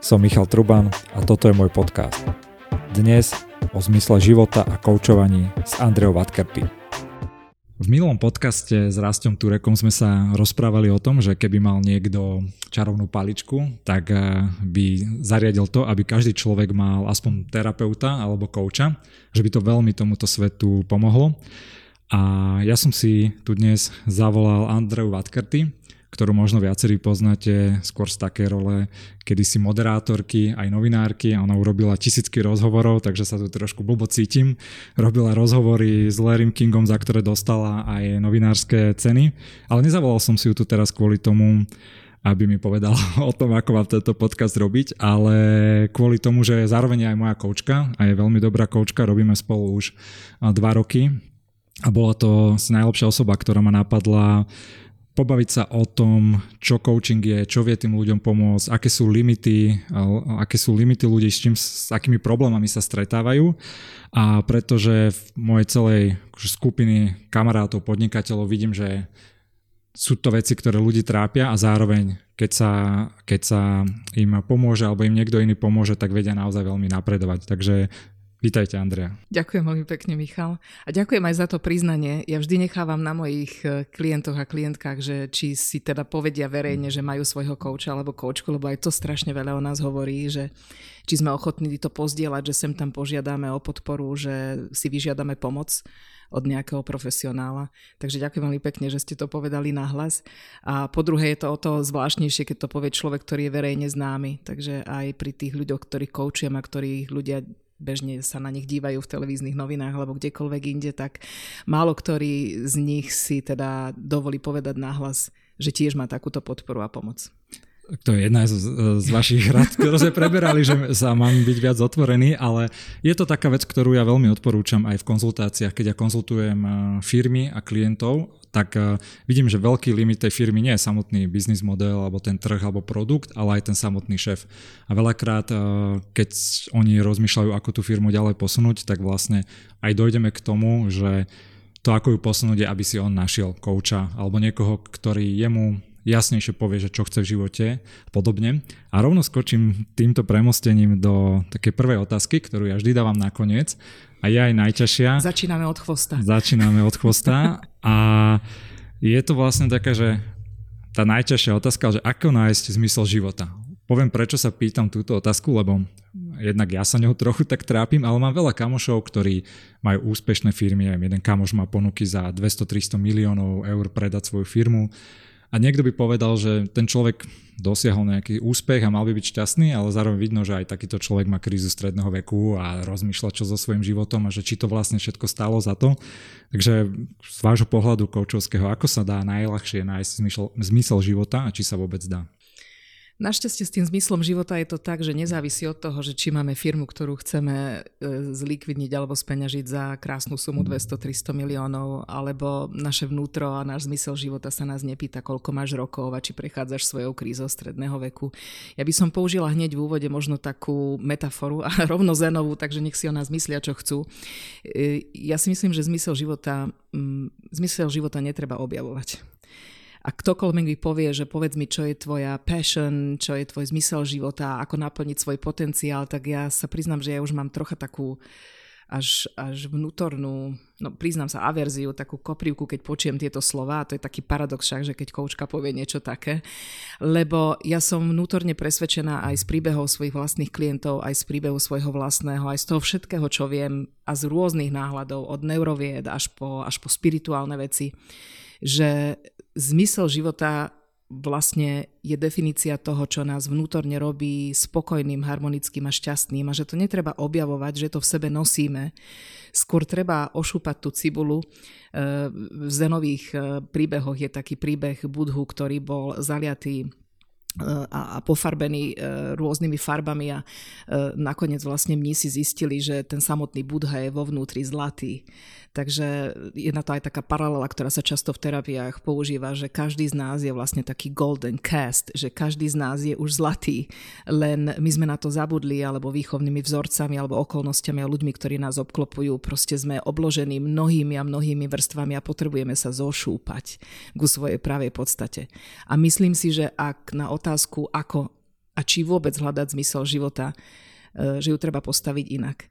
som Michal Truban a toto je môj podcast. Dnes o zmysle života a koučovaní s Andreou Vatkerty. V minulom podcaste s Rastom Turekom sme sa rozprávali o tom, že keby mal niekto čarovnú paličku, tak eh, by zariadil to, aby každý človek mal aspoň terapeuta alebo kouča, že by to veľmi tomuto svetu pomohlo. A ja som si tu dnes zavolal Andreu Vatkerty, ktorú možno viacerí poznáte skôr z také role kedysi moderátorky, aj novinárky. Ona urobila tisícky rozhovorov, takže sa tu trošku blbo cítim. Robila rozhovory s Larrym Kingom, za ktoré dostala aj novinárske ceny. Ale nezavolal som si ju tu teraz kvôli tomu, aby mi povedal o tom, ako mám tento podcast robiť, ale kvôli tomu, že je zároveň aj moja koučka a je veľmi dobrá koučka, robíme spolu už dva roky a bola to najlepšia osoba, ktorá ma napadla pobaviť sa o tom, čo coaching je, čo vie tým ľuďom pomôcť, aké sú limity, aké sú limity ľudí, s, čím, s akými problémami sa stretávajú. A pretože v mojej celej akože skupiny kamarátov, podnikateľov vidím, že sú to veci, ktoré ľudí trápia a zároveň, keď sa, keď sa im pomôže alebo im niekto iný pomôže, tak vedia naozaj veľmi napredovať. Takže Vítajte, Andrea. Ďakujem veľmi pekne, Michal. A ďakujem aj za to priznanie. Ja vždy nechávam na mojich e, klientoch a klientkách, že či si teda povedia verejne, že majú svojho kouča alebo koučku, lebo aj to strašne veľa o nás hovorí, že či sme ochotní to pozdieľať, že sem tam požiadame o podporu, že si vyžiadame pomoc od nejakého profesionála. Takže ďakujem veľmi pekne, že ste to povedali nahlas. A po druhé je to o to zvláštnejšie, keď to povie človek, ktorý je verejne známy. Takže aj pri tých ľuďoch, ktorých koučujem a ktorých ľudia bežne sa na nich dívajú v televíznych novinách alebo kdekoľvek inde, tak málo ktorý z nich si teda dovolí povedať nahlas, že tiež má takúto podporu a pomoc. To je jedna z, z vašich rad, ktoré sme preberali, že sa mám byť viac otvorený, ale je to taká vec, ktorú ja veľmi odporúčam aj v konzultáciách, keď ja konzultujem eh, firmy a klientov tak uh, vidím, že veľký limit tej firmy nie je samotný biznis model alebo ten trh alebo produkt, ale aj ten samotný šéf. A veľakrát, uh, keď oni rozmýšľajú, ako tú firmu ďalej posunúť, tak vlastne aj dojdeme k tomu, že to, ako ju posunúť, je, aby si on našiel kouča alebo niekoho, ktorý jemu jasnejšie povie, že čo chce v živote a podobne. A rovno skočím týmto premostením do takej prvej otázky, ktorú ja vždy dávam nakoniec a je aj najťažšia. Začíname od chvosta. Začíname od chvosta a je to vlastne taká, že tá najťažšia otázka, že ako nájsť zmysel života. Poviem, prečo sa pýtam túto otázku, lebo jednak ja sa neho trochu tak trápim, ale mám veľa kamošov, ktorí majú úspešné firmy. Jeden kamoš má ponuky za 200-300 miliónov eur predať svoju firmu a niekto by povedal, že ten človek dosiahol nejaký úspech a mal by byť šťastný, ale zároveň vidno, že aj takýto človek má krízu stredného veku a rozmýšľa čo so svojím životom a že či to vlastne všetko stálo za to. Takže z vášho pohľadu koučovského, ako sa dá najľahšie nájsť zmysel života a či sa vôbec dá? Našťastie s tým zmyslom života je to tak, že nezávisí od toho, že či máme firmu, ktorú chceme e, zlikvidniť alebo speňažiť za krásnu sumu 200-300 miliónov, alebo naše vnútro a náš zmysel života sa nás nepýta, koľko máš rokov a či prechádzaš svojou krízou stredného veku. Ja by som použila hneď v úvode možno takú metaforu a rovno zenovú, takže nech si o nás myslia, čo chcú. E, ja si myslím, že zmysel života, zmysel života netreba objavovať a ktokoľvek mi povie, že povedz mi, čo je tvoja passion, čo je tvoj zmysel života, ako naplniť svoj potenciál, tak ja sa priznám, že ja už mám trocha takú až, až vnútornú, no priznám sa, averziu, takú koprivku, keď počujem tieto slova, a to je taký paradox však, že keď koučka povie niečo také, lebo ja som vnútorne presvedčená aj z príbehov svojich vlastných klientov, aj z príbehu svojho vlastného, aj z toho všetkého, čo viem a z rôznych náhľadov, od neurovied až po, až po spirituálne veci, že zmysel života vlastne je definícia toho, čo nás vnútorne robí spokojným, harmonickým a šťastným a že to netreba objavovať, že to v sebe nosíme. Skôr treba ošúpať tú cibulu. E, v zenových e, príbehoch je taký príbeh Budhu, ktorý bol zaliatý a, a pofarbený e, rôznymi farbami a e, nakoniec vlastne mní si zistili, že ten samotný Budha je vo vnútri zlatý. Takže je na to aj taká paralela, ktorá sa často v terapiách používa, že každý z nás je vlastne taký golden cast, že každý z nás je už zlatý, len my sme na to zabudli, alebo výchovnými vzorcami, alebo okolnostiami a ľuďmi, ktorí nás obklopujú, proste sme obložení mnohými a mnohými vrstvami a potrebujeme sa zošúpať ku svojej pravej podstate. A myslím si, že ak na otázku, ako a či vôbec hľadať zmysel života, e, že ju treba postaviť inak. E,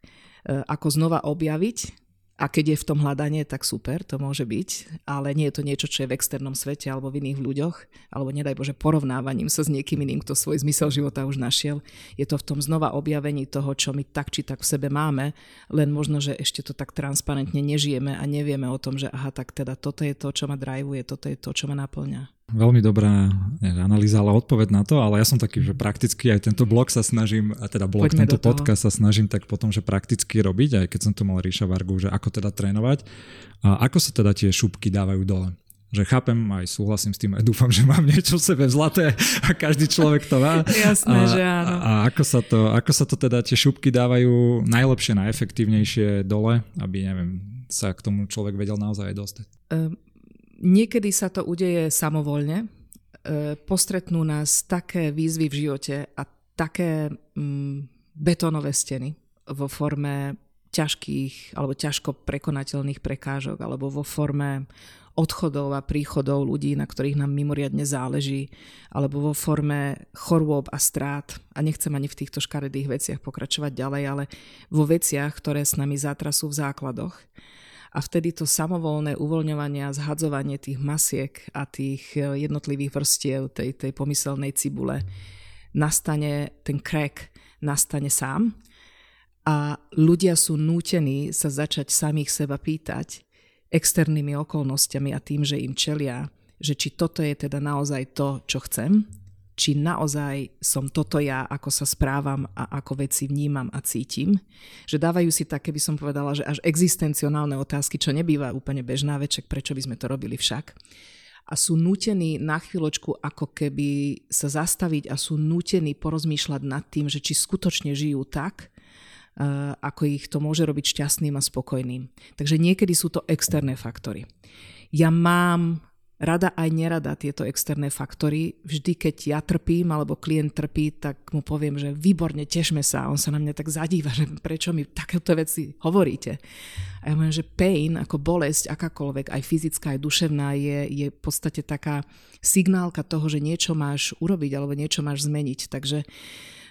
ako znova objaviť a keď je v tom hľadanie, tak super, to môže byť, ale nie je to niečo, čo je v externom svete alebo v iných ľuďoch, alebo nedaj Bože porovnávaním sa s niekým iným, kto svoj zmysel života už našiel. Je to v tom znova objavení toho, čo my tak či tak v sebe máme, len možno, že ešte to tak transparentne nežijeme a nevieme o tom, že aha, tak teda toto je to, čo ma drivuje, toto je to, čo ma naplňa. Veľmi dobrá ne, analýza, ale odpoveď na to, ale ja som taký, že prakticky aj tento blog sa snažím, a teda blog, Poďme tento podcast sa snažím tak potom, že prakticky robiť, aj keď som tu mal Ríša Vargu, že ako teda trénovať a ako sa teda tie šupky dávajú dole že chápem, aj súhlasím s tým, aj dúfam, že mám niečo v sebe zlaté a každý človek to má. Jasné, a, že áno. A ako sa, to, ako sa to teda tie šupky dávajú najlepšie, najefektívnejšie dole, aby neviem, sa k tomu človek vedel naozaj dostať? Niekedy sa to udeje samovoľne. E, postretnú nás také výzvy v živote a také mm, betónové steny vo forme ťažkých alebo ťažko prekonateľných prekážok alebo vo forme odchodov a príchodov ľudí, na ktorých nám mimoriadne záleží, alebo vo forme chorôb a strát. A nechcem ani v týchto škaredých veciach pokračovať ďalej, ale vo veciach, ktoré s nami zatrasú v základoch a vtedy to samovolné uvoľňovanie a zhadzovanie tých masiek a tých e, jednotlivých vrstiev tej, tej pomyselnej cibule nastane, ten crack nastane sám. A ľudia sú nútení sa začať samých seba pýtať externými okolnostiami a tým, že im čelia, že či toto je teda naozaj to, čo chcem, či naozaj som toto ja, ako sa správam a ako veci vnímam a cítim. Že dávajú si také, by som povedala, že až existencionálne otázky, čo nebýva úplne bežná veček, prečo by sme to robili však. A sú nútení na chvíľočku ako keby sa zastaviť a sú nútení porozmýšľať nad tým, že či skutočne žijú tak, eh, ako ich to môže robiť šťastným a spokojným. Takže niekedy sú to externé faktory. Ja mám rada aj nerada tieto externé faktory. Vždy, keď ja trpím alebo klient trpí, tak mu poviem, že výborne, tešme sa. On sa na mňa tak zadíva, že prečo mi takéto veci hovoríte. A ja poviem, že pain, ako bolesť, akákoľvek, aj fyzická, aj duševná, je, je v podstate taká signálka toho, že niečo máš urobiť alebo niečo máš zmeniť. Takže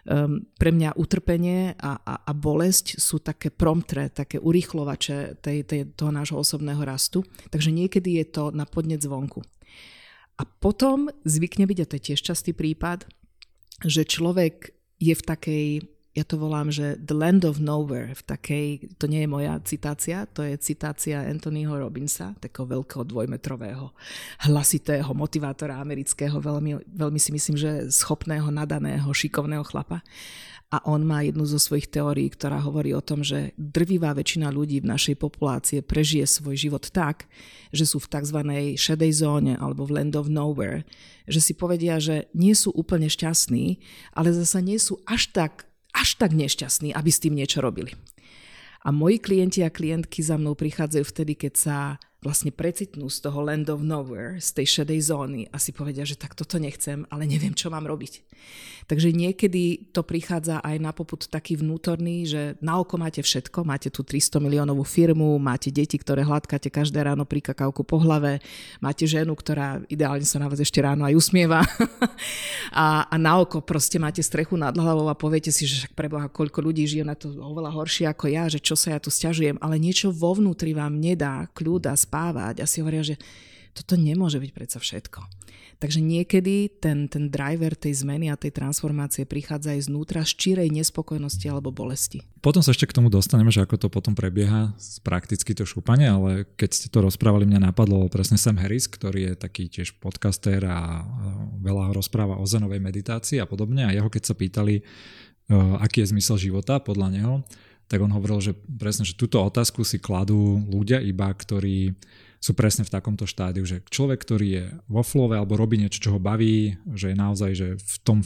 um, pre mňa utrpenie a, a, a bolesť sú také promptre, také urýchlovače tej, tej, toho nášho osobného rastu. Takže niekedy je to na podnec zvonku. A potom zvykne byť, a to je tiež častý prípad, že človek je v takej ja to volám, že The Land of Nowhere, v takej, to nie je moja citácia, to je citácia Anthonyho Robinsa, takého veľkého dvojmetrového, hlasitého motivátora amerického, veľmi, veľmi si myslím, že schopného, nadaného, šikovného chlapa. A on má jednu zo svojich teórií, ktorá hovorí o tom, že drvivá väčšina ľudí v našej populácie prežije svoj život tak, že sú v tzv. šedej zóne alebo v land of nowhere, že si povedia, že nie sú úplne šťastní, ale zasa nie sú až tak až tak nešťastní, aby s tým niečo robili. A moji klienti a klientky za mnou prichádzajú vtedy, keď sa vlastne precitnú z toho land of nowhere, z tej šedej zóny a si povedia, že tak toto nechcem, ale neviem, čo mám robiť. Takže niekedy to prichádza aj na poput taký vnútorný, že na oko máte všetko, máte tu 300 miliónovú firmu, máte deti, ktoré hladkáte každé ráno pri kakauku po hlave, máte ženu, ktorá ideálne sa na vás ešte ráno aj usmieva. A, a na oko proste máte strechu nad hlavou a poviete si, že však preboha, koľko ľudí žije na to oveľa horšie ako ja, že čo sa ja tu stiažujem, ale niečo vo vnútri vám nedá kľúda spávať a si hovoria, že toto nemôže byť predsa všetko. Takže niekedy ten, ten driver tej zmeny a tej transformácie prichádza aj znútra z čírej nespokojnosti alebo bolesti. Potom sa ešte k tomu dostaneme, že ako to potom prebieha prakticky to šúpanie, ale keď ste to rozprávali, mňa napadlo presne Sam Harris, ktorý je taký tiež podcaster a veľa rozpráva o zenovej meditácii a podobne a jeho keď sa pýtali, aký je zmysel života podľa neho, tak on hovoril, že presne, že túto otázku si kladú ľudia iba, ktorí sú presne v takomto štádiu, že človek, ktorý je vo flove alebo robí niečo, čo ho baví, že je naozaj že v tom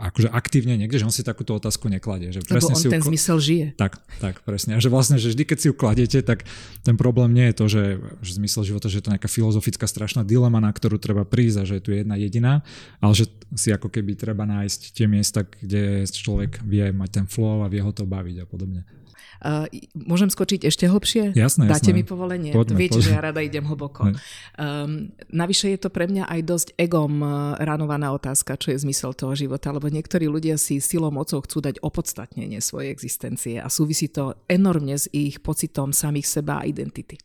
akože aktívne niekde, že on si takúto otázku nekladie. Že presne Lebo on si ten ukl- zmysel žije. Tak, tak, presne. A že vlastne, že vždy, keď si ju kladiete, tak ten problém nie je to, že, že zmysel života, že je to nejaká filozofická strašná dilema, na ktorú treba prísť a že je tu jedna jediná, ale že si ako keby treba nájsť tie miesta, kde človek vie mať ten flow a vie ho to baviť a podobne. Uh, môžem skočiť ešte hlbšie? Jasné, Dáte jasné. mi povolenie? Poďme, Viete, poďme. že ja rada idem hlboko. Um, navyše je to pre mňa aj dosť egom ranovaná otázka, čo je zmysel toho života, lebo niektorí ľudia si silou mocou chcú dať opodstatnenie svojej existencie a súvisí to enormne s ich pocitom samých seba a identity.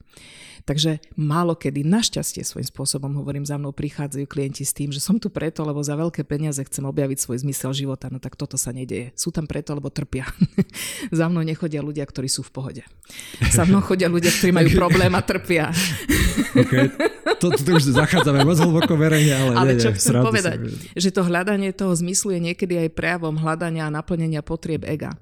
Takže málo kedy, našťastie svojím spôsobom, hovorím, za mnou prichádzajú klienti s tým, že som tu preto, lebo za veľké peniaze chcem objaviť svoj zmysel života. No tak toto sa nedeje. Sú tam preto, lebo trpia. za mnou nechodia ľudia, ktorí sú v pohode. Za mnou chodia ľudia, ktorí majú problém a trpia. okay. to, to, to už zachádzame moc hlboko verejne, ale, ale nie, čo nie, chcem povedať, že to hľadanie toho zmyslu je niekedy aj prejavom hľadania a naplnenia potrieb ega.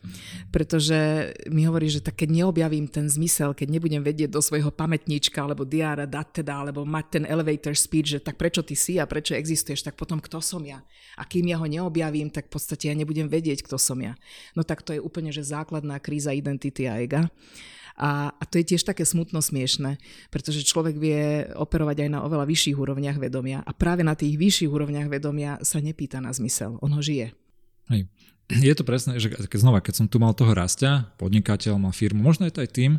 Pretože mi hovorí, že tak keď neobjavím ten zmysel, keď nebudem vedieť do svojho pamätníčka alebo diára dať teda, alebo mať ten elevator speech, že tak prečo ty si a prečo existuješ, tak potom kto som ja. A kým ja ho neobjavím, tak v podstate ja nebudem vedieť, kto som ja. No tak to je úplne, že základná kríza identity a ega. A, a to je tiež také smutno smiešne, pretože človek vie operovať aj na oveľa vyšších úrovniach vedomia a práve na tých vyšších úrovniach vedomia sa nepýta na zmysel, on ho žije. Hej. Je to presné, že keď, znova, keď som tu mal toho rastia, podnikateľ, mal firmu, možno je to aj tým,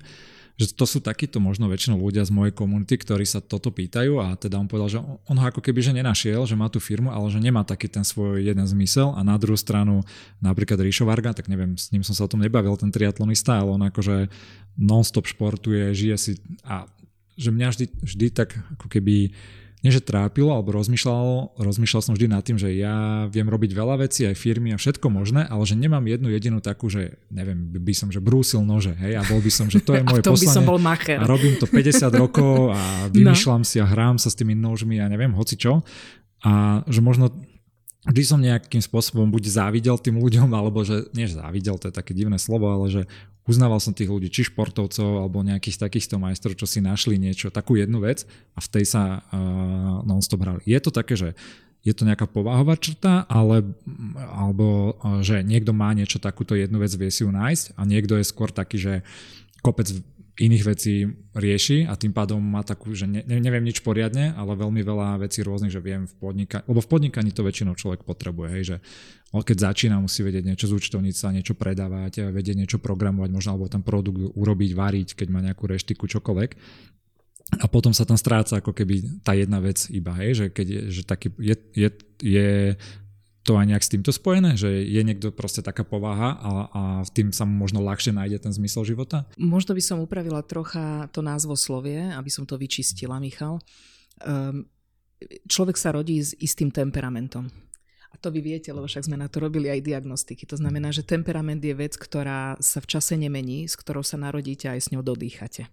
že to sú takíto možno väčšinou ľudia z mojej komunity, ktorí sa toto pýtajú a teda on povedal, že on ho ako keby že nenašiel, že má tú firmu, ale že nemá taký ten svoj jeden zmysel a na druhú stranu napríklad Ríšo Varga, tak neviem, s ním som sa o tom nebavil, ten triatlonista, ale on akože non-stop športuje, žije si a že mňa vždy, vždy tak ako keby nie že trápilo, alebo rozmýšľal, rozmýšľal som vždy nad tým, že ja viem robiť veľa vecí, aj firmy a všetko možné, ale že nemám jednu jedinú takú, že neviem, by som, že brúsil nože, hej, a bol by som, že to je moje a poslanie. by som bol macher. A robím to 50 rokov a vymýšľam no. si a hrám sa s tými nožmi a neviem, hoci čo. A že možno vždy som nejakým spôsobom buď závidel tým ľuďom, alebo že, nie závidel, to je také divné slovo, ale že uznával som tých ľudí, či športovcov, alebo nejakých takýchto majstrov, čo si našli niečo, takú jednu vec a v tej sa uh, non-stop hrali. Je to také, že je to nejaká povahová črta, ale, alebo uh, že niekto má niečo takúto jednu vec, vie si ju nájsť a niekto je skôr taký, že kopec iných vecí rieši a tým pádom má takú, že ne, neviem nič poriadne, ale veľmi veľa vecí rôznych, že viem v podnikaní, lebo v podnikaní to väčšinou človek potrebuje, hej, že keď začína, musí vedieť niečo zúčtovniť sa, niečo predávať, vedieť niečo programovať, možno alebo ten produkt urobiť, variť, keď má nejakú reštiku, čokoľvek. A potom sa tam stráca ako keby tá jedna vec iba, hej, že keď je, že taký, je, je, je to aj nejak s týmto spojené, že je niekto proste taká povaha a, a tým sa mu možno ľahšie nájde ten zmysel života? Možno by som upravila trocha to názvoslovie, aby som to vyčistila, Michal. Um, človek sa rodí s istým temperamentom. A to vy viete, lebo však sme na to robili aj diagnostiky. To znamená, že temperament je vec, ktorá sa v čase nemení, s ktorou sa narodíte a aj s ňou dodýchate.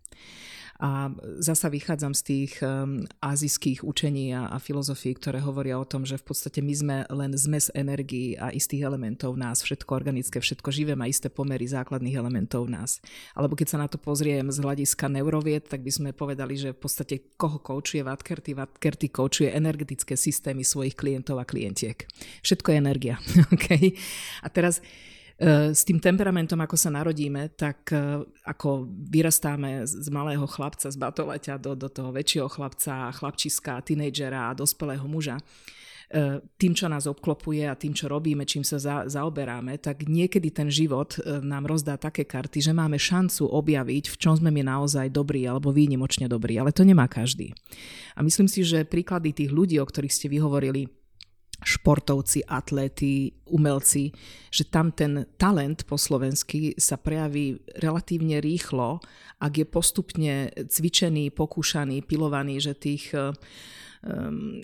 A zasa vychádzam z tých um, azijských učení a, a filozofií, ktoré hovoria o tom, že v podstate my sme len zmes energií a istých elementov nás. Všetko organické, všetko živé má isté pomery základných elementov nás. Alebo keď sa na to pozriem z hľadiska neurovied, tak by sme povedali, že v podstate koho koučuje Vatkerty, Vatkerty koučuje energetické systémy svojich klientov a klientiek. Všetko je energia. okay? A teraz s tým temperamentom, ako sa narodíme, tak ako vyrastáme z malého chlapca, z batoleťa do, do toho väčšieho chlapca, chlapčiska, tínejdžera a dospelého muža, tým, čo nás obklopuje a tým, čo robíme, čím sa za, zaoberáme, tak niekedy ten život nám rozdá také karty, že máme šancu objaviť, v čom sme my naozaj dobrí alebo výnimočne dobrí, ale to nemá každý. A myslím si, že príklady tých ľudí, o ktorých ste vyhovorili, športovci, atléti, umelci, že tam ten talent po slovensky sa prejaví relatívne rýchlo, ak je postupne cvičený, pokúšaný, pilovaný, že tých um,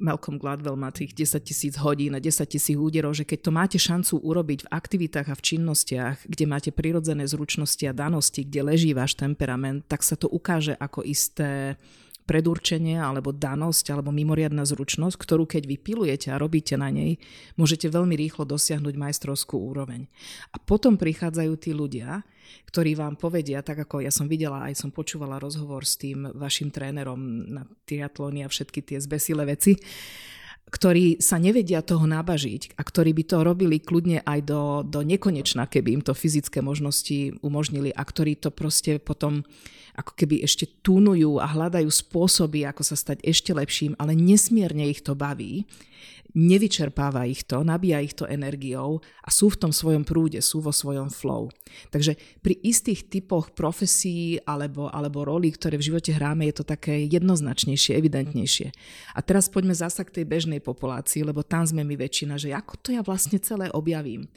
Malcolm Gladwell má tých 10 tisíc hodín a 10 tisíc úderov, že keď to máte šancu urobiť v aktivitách a v činnostiach, kde máte prirodzené zručnosti a danosti, kde leží váš temperament, tak sa to ukáže ako isté predurčenie alebo danosť alebo mimoriadná zručnosť, ktorú keď vypilujete a robíte na nej, môžete veľmi rýchlo dosiahnuť majstrovskú úroveň. A potom prichádzajú tí ľudia, ktorí vám povedia, tak ako ja som videla, aj som počúvala rozhovor s tým vašim trénerom na triatlóny a všetky tie zbesilé veci, ktorí sa nevedia toho nabažiť a ktorí by to robili kľudne aj do, do nekonečna, keby im to fyzické možnosti umožnili a ktorí to proste potom ako keby ešte túnujú a hľadajú spôsoby, ako sa stať ešte lepším, ale nesmierne ich to baví. Nevyčerpáva ich to, nabíja ich to energiou a sú v tom svojom prúde, sú vo svojom flow. Takže pri istých typoch profesí alebo, alebo rolí, ktoré v živote hráme, je to také jednoznačnejšie, evidentnejšie. A teraz poďme zasa k tej bežnej populácii, lebo tam sme my väčšina, že ako to ja vlastne celé objavím.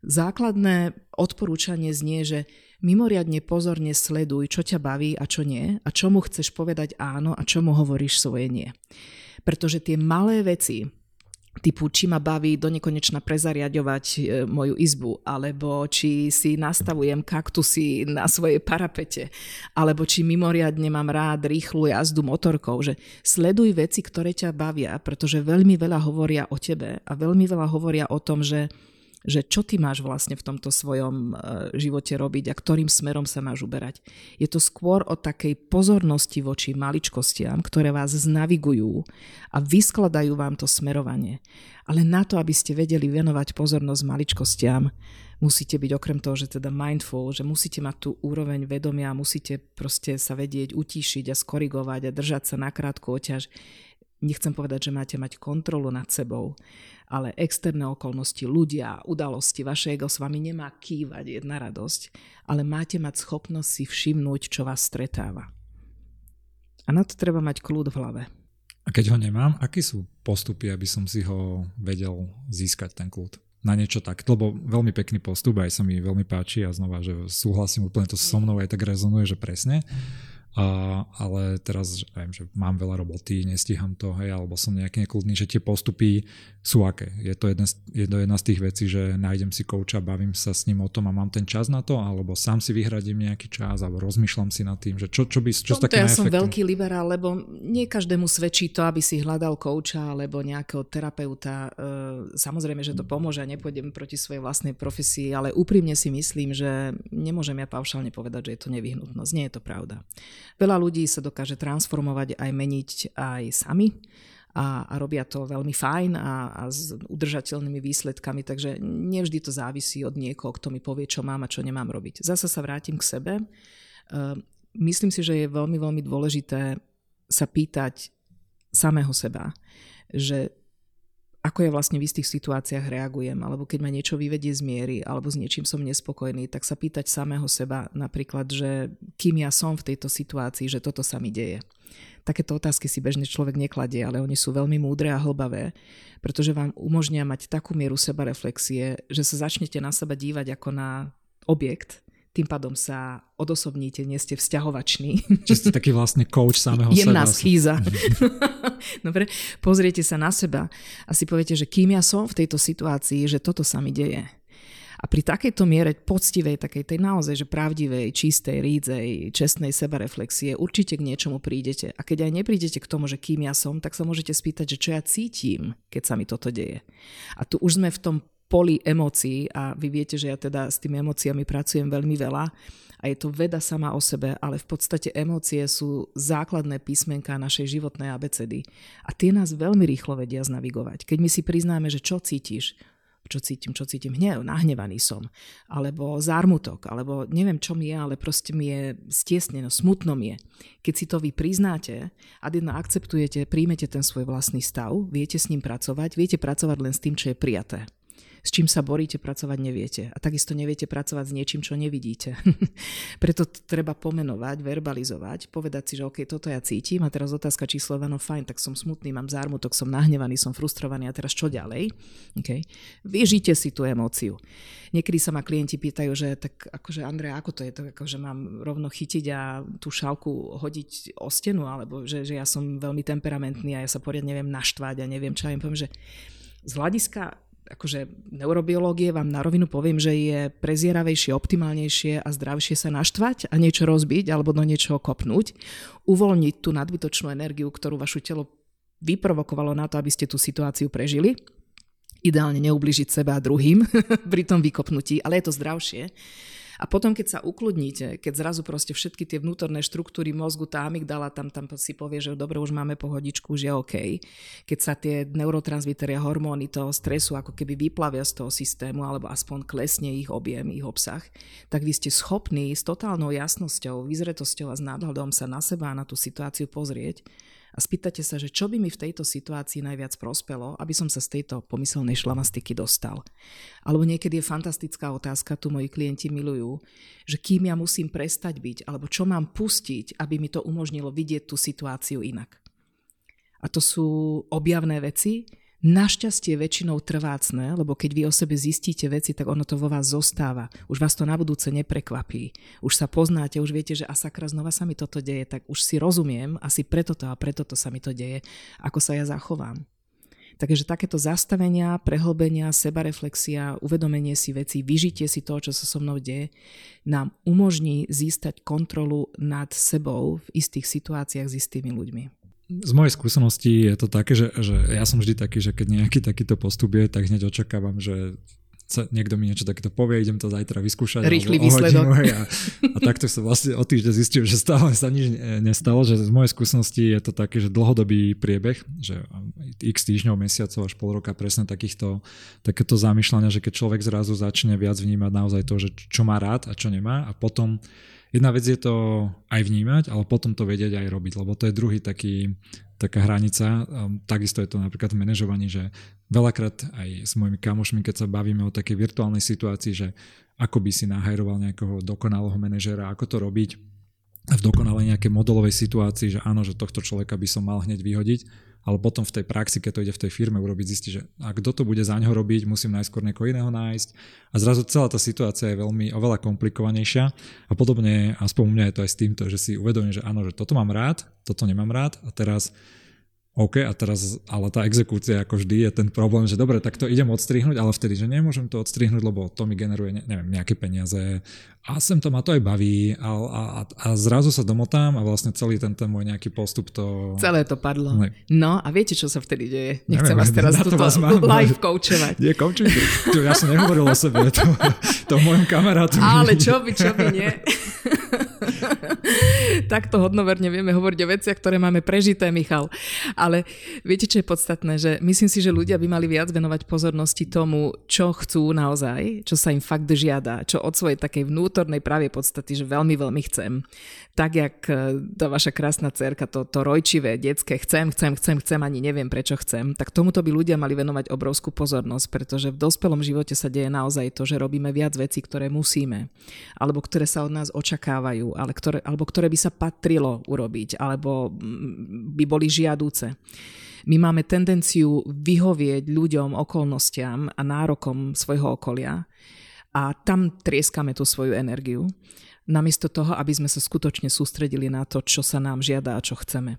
Základné odporúčanie znie, že mimoriadne pozorne sleduj, čo ťa baví a čo nie a čomu chceš povedať áno a čomu hovoríš svoje nie. Pretože tie malé veci, typu či ma baví do nekonečna prezariadovať e, moju izbu, alebo či si nastavujem kaktusy na svojej parapete, alebo či mimoriadne mám rád rýchlu jazdu motorkou, že sleduj veci, ktoré ťa bavia, pretože veľmi veľa hovoria o tebe a veľmi veľa hovoria o tom, že že čo ty máš vlastne v tomto svojom e, živote robiť a ktorým smerom sa máš uberať. Je to skôr o takej pozornosti voči maličkostiam, ktoré vás znavigujú a vyskladajú vám to smerovanie. Ale na to, aby ste vedeli venovať pozornosť maličkostiam, musíte byť okrem toho, že teda mindful, že musíte mať tú úroveň vedomia, musíte proste sa vedieť utíšiť a skorigovať a držať sa na krátku oťaž. Nechcem povedať, že máte mať kontrolu nad sebou, ale externé okolnosti, ľudia, udalosti, vaše ego s vami nemá kývať jedna radosť, ale máte mať schopnosť si všimnúť, čo vás stretáva. A na to treba mať kľud v hlave. A keď ho nemám, aký sú postupy, aby som si ho vedel získať, ten kľud? Na niečo tak, lebo veľmi pekný postup, aj sa mi veľmi páči a znova, že súhlasím úplne to so mnou, aj tak rezonuje, že presne. A, ale teraz, že, neviem, že mám veľa roboty, nestíham to, hej, alebo som nejaký nekludný, že tie postupy sú aké. Je to, jedna, je to jedna z tých vecí, že nájdem si kouča, bavím sa s ním o tom a mám ten čas na to, alebo sám si vyhradím nejaký čas, alebo rozmýšľam si nad tým, že čo, čo by, čo takým ja som veľký liberál, lebo nie každému svedčí to, aby si hľadal kouča alebo nejakého terapeuta. E, samozrejme, že to pomôže a nepôjdem proti svojej vlastnej profesii, ale úprimne si myslím, že nemôžem ja paušálne povedať, že je to nevyhnutnosť. Nie je to pravda. Veľa ľudí sa dokáže transformovať aj meniť aj sami a, a robia to veľmi fajn a, a s udržateľnými výsledkami, takže nevždy to závisí od niekoho, kto mi povie, čo mám a čo nemám robiť. Zasa sa vrátim k sebe. Ehm, myslím si, že je veľmi, veľmi dôležité sa pýtať samého seba, že ako ja vlastne v istých situáciách reagujem, alebo keď ma niečo vyvedie z miery, alebo s niečím som nespokojný, tak sa pýtať samého seba napríklad, že kým ja som v tejto situácii, že toto sa mi deje. Takéto otázky si bežne človek nekladie, ale oni sú veľmi múdre a hlbavé, pretože vám umožnia mať takú mieru sebareflexie, že sa začnete na seba dívať ako na objekt, tým pádom sa odosobníte, nie ste vzťahovační. Čiže ste taký vlastne coach samého Jemná seba. schýza. Dobre, pozriete sa na seba a si poviete, že kým ja som v tejto situácii, že toto sa mi deje. A pri takejto miere poctivej, takej tej naozaj, že pravdivej, čistej, rídzej, čestnej sebareflexie určite k niečomu prídete. A keď aj neprídete k tomu, že kým ja som, tak sa môžete spýtať, že čo ja cítim, keď sa mi toto deje. A tu už sme v tom poli emócií a vy viete, že ja teda s tými emóciami pracujem veľmi veľa a je to veda sama o sebe, ale v podstate emócie sú základné písmenká našej životnej abecedy a tie nás veľmi rýchlo vedia znavigovať. Keď my si priznáme, že čo cítiš, čo cítim, čo cítim, hnev, nahnevaný som, alebo zármutok, alebo neviem, čo mi je, ale proste mi je stiesneno, smutno mi je. Keď si to vy priznáte a jedna akceptujete, príjmete ten svoj vlastný stav, viete s ním pracovať, viete pracovať len s tým, čo je prijaté s čím sa boríte, pracovať neviete. A takisto neviete pracovať s niečím, čo nevidíte. Preto treba pomenovať, verbalizovať, povedať si, že OK, toto ja cítim a teraz otázka číslo 1, no fajn, tak som smutný, mám zármutok, som nahnevaný, som frustrovaný a teraz čo ďalej? Okay. Vyžite si tú emóciu. Niekedy sa ma klienti pýtajú, že tak akože Andrea, ako to je, to akože mám rovno chytiť a tú šálku hodiť o stenu, alebo že, že ja som veľmi temperamentný a ja sa poriadne neviem naštvať a neviem čo. Ja im poviem, že z hľadiska akože neurobiológie vám na rovinu poviem, že je prezieravejšie, optimálnejšie a zdravšie sa naštvať a niečo rozbiť alebo do niečoho kopnúť, uvoľniť tú nadbytočnú energiu, ktorú vašu telo vyprovokovalo na to, aby ste tú situáciu prežili. Ideálne neubližiť seba a druhým pri tom vykopnutí, ale je to zdravšie a potom, keď sa ukludníte, keď zrazu proste všetky tie vnútorné štruktúry mozgu, tá amygdala tam, tam si povie, že dobre, už máme pohodičku, že OK. Keď sa tie neurotransmitery a hormóny toho stresu ako keby vyplavia z toho systému, alebo aspoň klesne ich objem, ich obsah, tak vy ste schopní s totálnou jasnosťou, vyzretosťou a s nadhľadom sa na seba a na tú situáciu pozrieť a spýtate sa, že čo by mi v tejto situácii najviac prospelo, aby som sa z tejto pomyselnej šlamastiky dostal. Alebo niekedy je fantastická otázka, tu moji klienti milujú, že kým ja musím prestať byť, alebo čo mám pustiť, aby mi to umožnilo vidieť tú situáciu inak. A to sú objavné veci, Našťastie väčšinou trvácne, lebo keď vy o sebe zistíte veci, tak ono to vo vás zostáva. Už vás to na budúce neprekvapí. Už sa poznáte, už viete, že a sakra, znova sa mi toto deje, tak už si rozumiem, asi preto to a preto to sa mi to deje, ako sa ja zachovám. Takže takéto zastavenia, prehlbenia, sebareflexia, uvedomenie si veci, vyžitie si toho, čo sa so mnou deje, nám umožní získať kontrolu nad sebou v istých situáciách s istými ľuďmi z mojej skúsenosti je to také, že, že ja som vždy taký, že keď nejaký takýto postup je, tak hneď očakávam, že niekto mi niečo takéto povie, idem to zajtra vyskúšať. Rýchly výsledok. A, a takto som vlastne o týždeň zistil, že stále sa nič nestalo, že z mojej skúsenosti je to taký, že dlhodobý priebeh, že x týždňov, mesiacov až pol roka presne takýchto, takéto zamýšľania, že keď človek zrazu začne viac vnímať naozaj to, že čo má rád a čo nemá a potom jedna vec je to aj vnímať, ale potom to vedieť aj robiť, lebo to je druhý taký, taká hranica. Um, takisto je to napríklad v manažovaní, že veľakrát aj s mojimi kamošmi, keď sa bavíme o takej virtuálnej situácii, že ako by si nahajroval nejakého dokonalého manažera, ako to robiť v dokonalej nejakej modelovej situácii, že áno, že tohto človeka by som mal hneď vyhodiť, ale potom v tej praxi, keď to ide v tej firme urobiť, zistí, že a kto to bude za ňo robiť, musím najskôr niekoho iného nájsť. A zrazu celá tá situácia je veľmi oveľa komplikovanejšia. A podobne, aspoň u mňa je to aj s týmto, že si uvedomím, že áno, že toto mám rád, toto nemám rád. A teraz OK, a teraz, ale tá exekúcia ako vždy je ten problém, že dobre, tak to idem odstrihnúť, ale vtedy, že nemôžem to odstrihnúť, lebo to mi generuje, neviem, nejaké peniaze a sem to ma to aj baví a, a, a zrazu sa domotám a vlastne celý ten, ten môj nejaký postup to... Celé to padlo. Ne. No a viete, čo sa vtedy deje? Nechcem neviem, vás teraz to vás mám, live coachovať. Nie, coachujte. Ja som nehovoril o sebe, to, to mojom kamarátom. Ale čo by, čo by nie. Takto hodnoverne vieme hovoriť o veciach, ktoré máme prežité, Michal. Ale viete, čo je podstatné? Že myslím si, že ľudia by mali viac venovať pozornosti tomu, čo chcú naozaj, čo sa im fakt žiada, čo od svojej takej vnútornej pravej podstaty, že veľmi, veľmi chcem. Tak, jak e, tá vaša krásna cerka, to, to rojčivé, detské, chcem, chcem, chcem, chcem, ani neviem, prečo chcem, tak tomuto by ľudia mali venovať obrovskú pozornosť, pretože v dospelom živote sa deje naozaj to, že robíme viac vecí, ktoré musíme, alebo ktoré sa od nás očakávajú, ale ktoré, alebo ktoré by sa patrilo urobiť, alebo by boli žiadúce. My máme tendenciu vyhovieť ľuďom, okolnostiam a nárokom svojho okolia a tam trieskame tú svoju energiu namiesto toho, aby sme sa skutočne sústredili na to, čo sa nám žiada a čo chceme.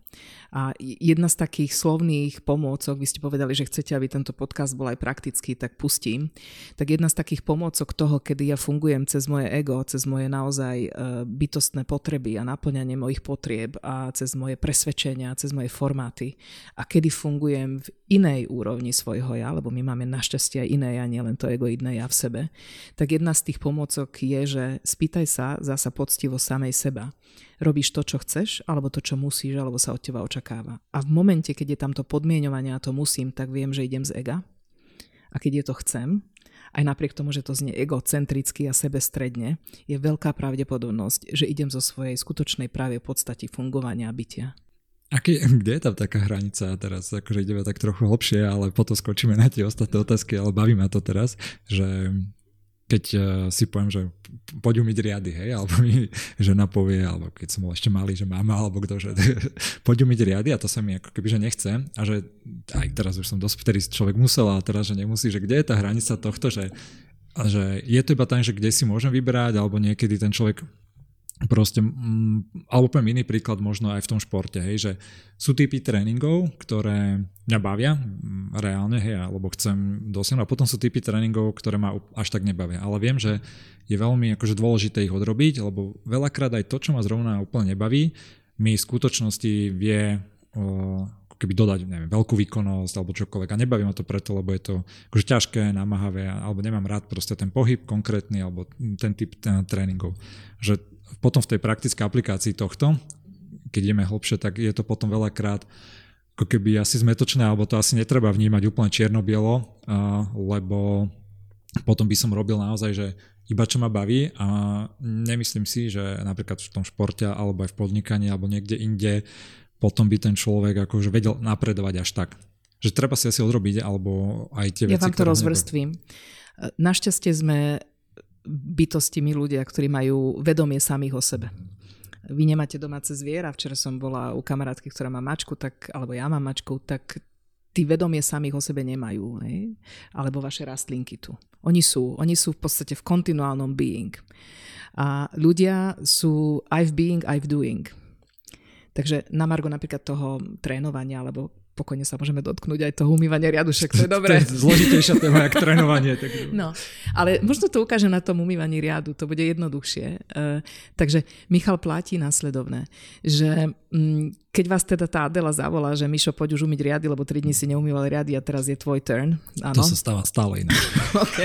A jedna z takých slovných pomôcok, vy ste povedali, že chcete, aby tento podcast bol aj praktický, tak pustím. Tak jedna z takých pomôcok toho, kedy ja fungujem cez moje ego, cez moje naozaj e, bytostné potreby a naplňanie mojich potrieb a cez moje presvedčenia, cez moje formáty a kedy fungujem v inej úrovni svojho ja, lebo my máme našťastie aj iné ja, nielen to egoidné ja v sebe, tak jedna z tých pomôcok je, že spýtaj sa za sa poctivo samej seba. Robíš to, čo chceš, alebo to, čo musíš, alebo sa od teba očakáva. A v momente, keď je tam to podmienovanie a to musím, tak viem, že idem z ega. A keď je to chcem, aj napriek tomu, že to znie egocentricky a sebestredne, je veľká pravdepodobnosť, že idem zo svojej skutočnej právej podstate fungovania a bytia. Aký, kde je tam taká hranica teraz? Akože ideme tak trochu hlbšie, ale potom skočíme na tie ostatné otázky, ale baví ma to teraz, že keď uh, si poviem, že poď umyť riady, hej, alebo mi žena povie, alebo keď som bol ešte malý, že mama, alebo kto, že poď umyť riady a to sa mi ako keby, že nechce a že aj teraz už som dosť, vtedy človek musel a teraz, že nemusí, že kde je tá hranica tohto, že, že je to iba tam, že kde si môžem vybrať, alebo niekedy ten človek proste, mm, alebo poviem iný príklad možno aj v tom športe, hej, že sú typy tréningov, ktoré mňa bavia mm, reálne, hej, alebo chcem dosiahnuť a potom sú typy tréningov, ktoré ma až tak nebavia, ale viem, že je veľmi akože dôležité ich odrobiť, lebo veľakrát aj to, čo ma zrovna úplne nebaví, mi v skutočnosti vie o, keby dodať neviem, veľkú výkonnosť alebo čokoľvek. A nebaví ma to preto, lebo je to akože ťažké, namáhavé, alebo nemám rád proste ten pohyb konkrétny alebo ten typ tréningov. Že potom v tej praktickej aplikácii tohto, keď ideme hlbšie, tak je to potom veľakrát ako keby asi zmetočné, alebo to asi netreba vnímať úplne čierno-bielo, lebo potom by som robil naozaj, že iba čo ma baví a nemyslím si, že napríklad v tom športe alebo aj v podnikaní alebo niekde inde potom by ten človek akože vedel napredovať až tak. Že treba si asi odrobiť, alebo aj tie ja veci, Ja vám to rozvrstvím. Našťastie sme bytosti ľudia, ktorí majú vedomie samých o sebe. Vy nemáte domáce zviera, včera som bola u kamarátky, ktorá má mačku, tak, alebo ja mám mačku, tak tí vedomie samých o sebe nemajú. Ne? Alebo vaše rastlinky tu. Oni sú, oni sú v podstate v kontinuálnom being. A ľudia sú aj v being, aj v doing. Takže na Margo napríklad toho trénovania alebo pokojne sa môžeme dotknúť aj toho umývania riadušek, to je dobré. To je zložitejšia téma, jak trénovanie. Tak... No, ale možno to ukáže na tom umývaní riadu, to bude jednoduchšie. Uh, takže Michal platí následovné, že um, keď vás teda tá Adela zavolá, že Mišo, poď už umyť riady, lebo 3 dní si neumýval riady a teraz je tvoj turn. Áno? To sa stáva stále inak. OK.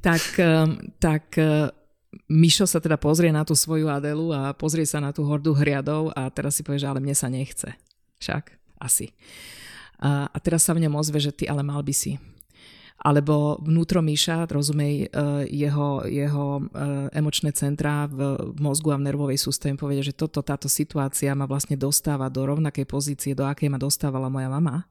Tak, um, tak uh, Mišo sa teda pozrie na tú svoju Adelu a pozrie sa na tú hordu hriadov a teraz si povie, že ale mne sa nechce. Však asi. A, a teraz sa v ňom ozve, že ty ale mal by si. Alebo vnútro Míša, rozumej, e, jeho, jeho e, emočné centrá v mozgu a v nervovej sústave povedia, že toto, táto situácia ma vlastne dostáva do rovnakej pozície, do akej ma dostávala moja mama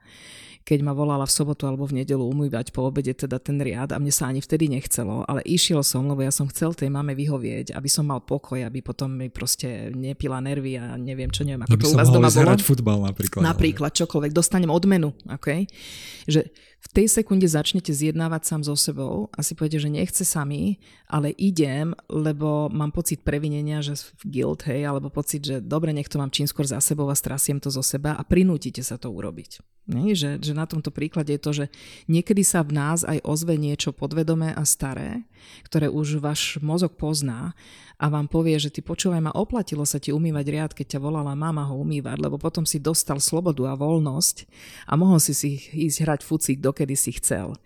keď ma volala v sobotu alebo v nedelu umývať po obede teda ten riad a mne sa ani vtedy nechcelo, ale išiel som, lebo ja som chcel tej mame vyhovieť, aby som mal pokoj, aby potom mi proste nepila nervy a neviem čo, neviem, ako aby to u vás doma bolo. futbal napríklad. Napríklad, čokoľvek, dostanem odmenu, okay? že v tej sekunde začnete zjednávať sám so sebou a si poviete, že nechce sami, ale idem, lebo mám pocit previnenia, že guilt, hej, alebo pocit, že dobre, nech to mám čím skôr za sebou a strasiem to zo seba a prinútite sa to urobiť. Nie? Že, že na tomto príklade je to, že niekedy sa v nás aj ozve niečo podvedomé a staré, ktoré už váš mozog pozná a vám povie, že ty počúvaj ma, oplatilo sa ti umývať riad, keď ťa volala mama ho umývať, lebo potom si dostal slobodu a voľnosť a mohol si si ísť hrať fucík, dokedy si chcel.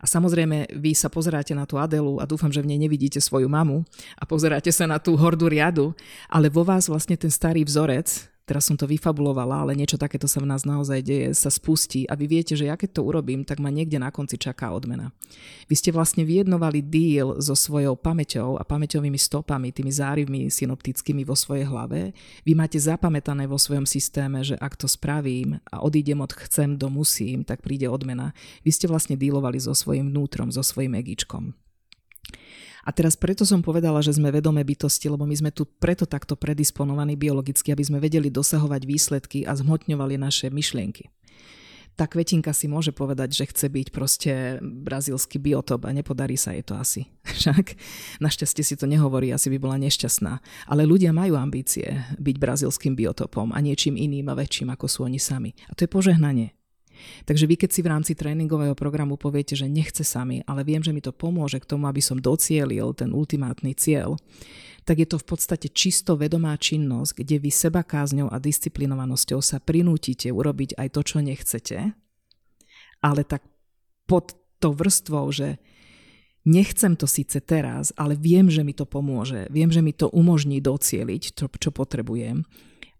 A samozrejme, vy sa pozeráte na tú Adelu a dúfam, že v nej nevidíte svoju mamu a pozeráte sa na tú hordu riadu, ale vo vás vlastne ten starý vzorec, teraz som to vyfabulovala, ale niečo takéto sa v nás naozaj deje, sa spustí a vy viete, že ja keď to urobím, tak ma niekde na konci čaká odmena. Vy ste vlastne vyjednovali deal so svojou pamäťou a pamäťovými stopami, tými zárivmi synoptickými vo svojej hlave. Vy máte zapamätané vo svojom systéme, že ak to spravím a odídem od chcem do musím, tak príde odmena. Vy ste vlastne dealovali so svojím vnútrom, so svojím egičkom. A teraz preto som povedala, že sme vedomé bytosti, lebo my sme tu preto takto predisponovaní biologicky, aby sme vedeli dosahovať výsledky a zhmotňovali naše myšlienky tá kvetinka si môže povedať, že chce byť proste brazílsky biotop a nepodarí sa jej to asi. Však našťastie si to nehovorí, asi by bola nešťastná. Ale ľudia majú ambície byť brazílským biotopom a niečím iným a väčším, ako sú oni sami. A to je požehnanie. Takže vy keď si v rámci tréningového programu poviete, že nechce sami, ale viem, že mi to pomôže k tomu, aby som docielil ten ultimátny cieľ, tak je to v podstate čisto vedomá činnosť, kde vy seba kázňou a disciplinovanosťou sa prinútite urobiť aj to, čo nechcete, ale tak pod tou vrstvou, že nechcem to síce teraz, ale viem, že mi to pomôže, viem, že mi to umožní docieliť to, čo potrebujem.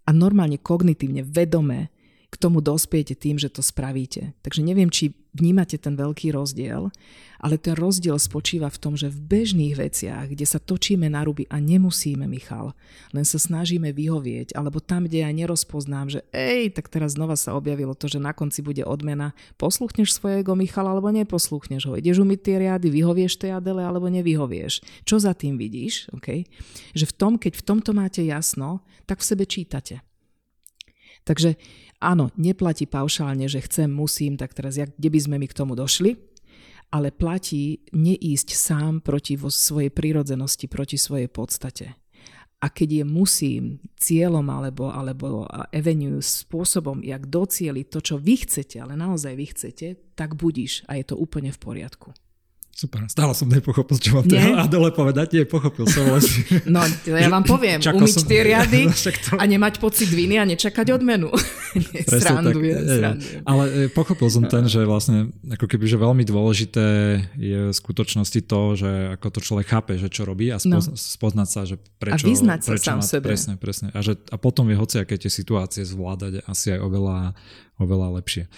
A normálne kognitívne, vedome k tomu dospiete tým, že to spravíte. Takže neviem, či vnímate ten veľký rozdiel, ale ten rozdiel spočíva v tom, že v bežných veciach, kde sa točíme na ruby a nemusíme, Michal, len sa snažíme vyhovieť, alebo tam, kde ja nerozpoznám, že ej, tak teraz znova sa objavilo to, že na konci bude odmena, posluchneš svojego Michala alebo neposluchneš ho. Ideš umyť tie riady, vyhovieš tej Adele alebo nevyhovieš. Čo za tým vidíš? Okay? Že v tom, keď v tomto máte jasno, tak v sebe čítate. Takže áno, neplatí paušálne, že chcem, musím, tak teraz jak, kde by sme mi k tomu došli, ale platí neísť sám proti vo svojej prírodzenosti, proti svojej podstate. A keď je musím cieľom alebo, alebo avenue spôsobom, jak docieliť to, čo vy chcete, ale naozaj vy chcete, tak budíš a je to úplne v poriadku. Super, stále som nepochopil, čo mám teda Adele povedať, nie, pochopil som len. No, ja vám poviem, umyť som... tie riady to... a nemať pocit viny a nečakať odmenu. srandujem, tak, srandujem. Ale e, pochopil som ten, že vlastne ako keby, že veľmi dôležité je v skutočnosti to, že ako to človek chápe, že čo robí a spoz, no. spoznať sa, že prečo. A vyznať sa prečo sám má, sebe. Presne, presne. A, že, a potom vie hociaké tie situácie zvládať asi aj oveľa, oveľa lepšie.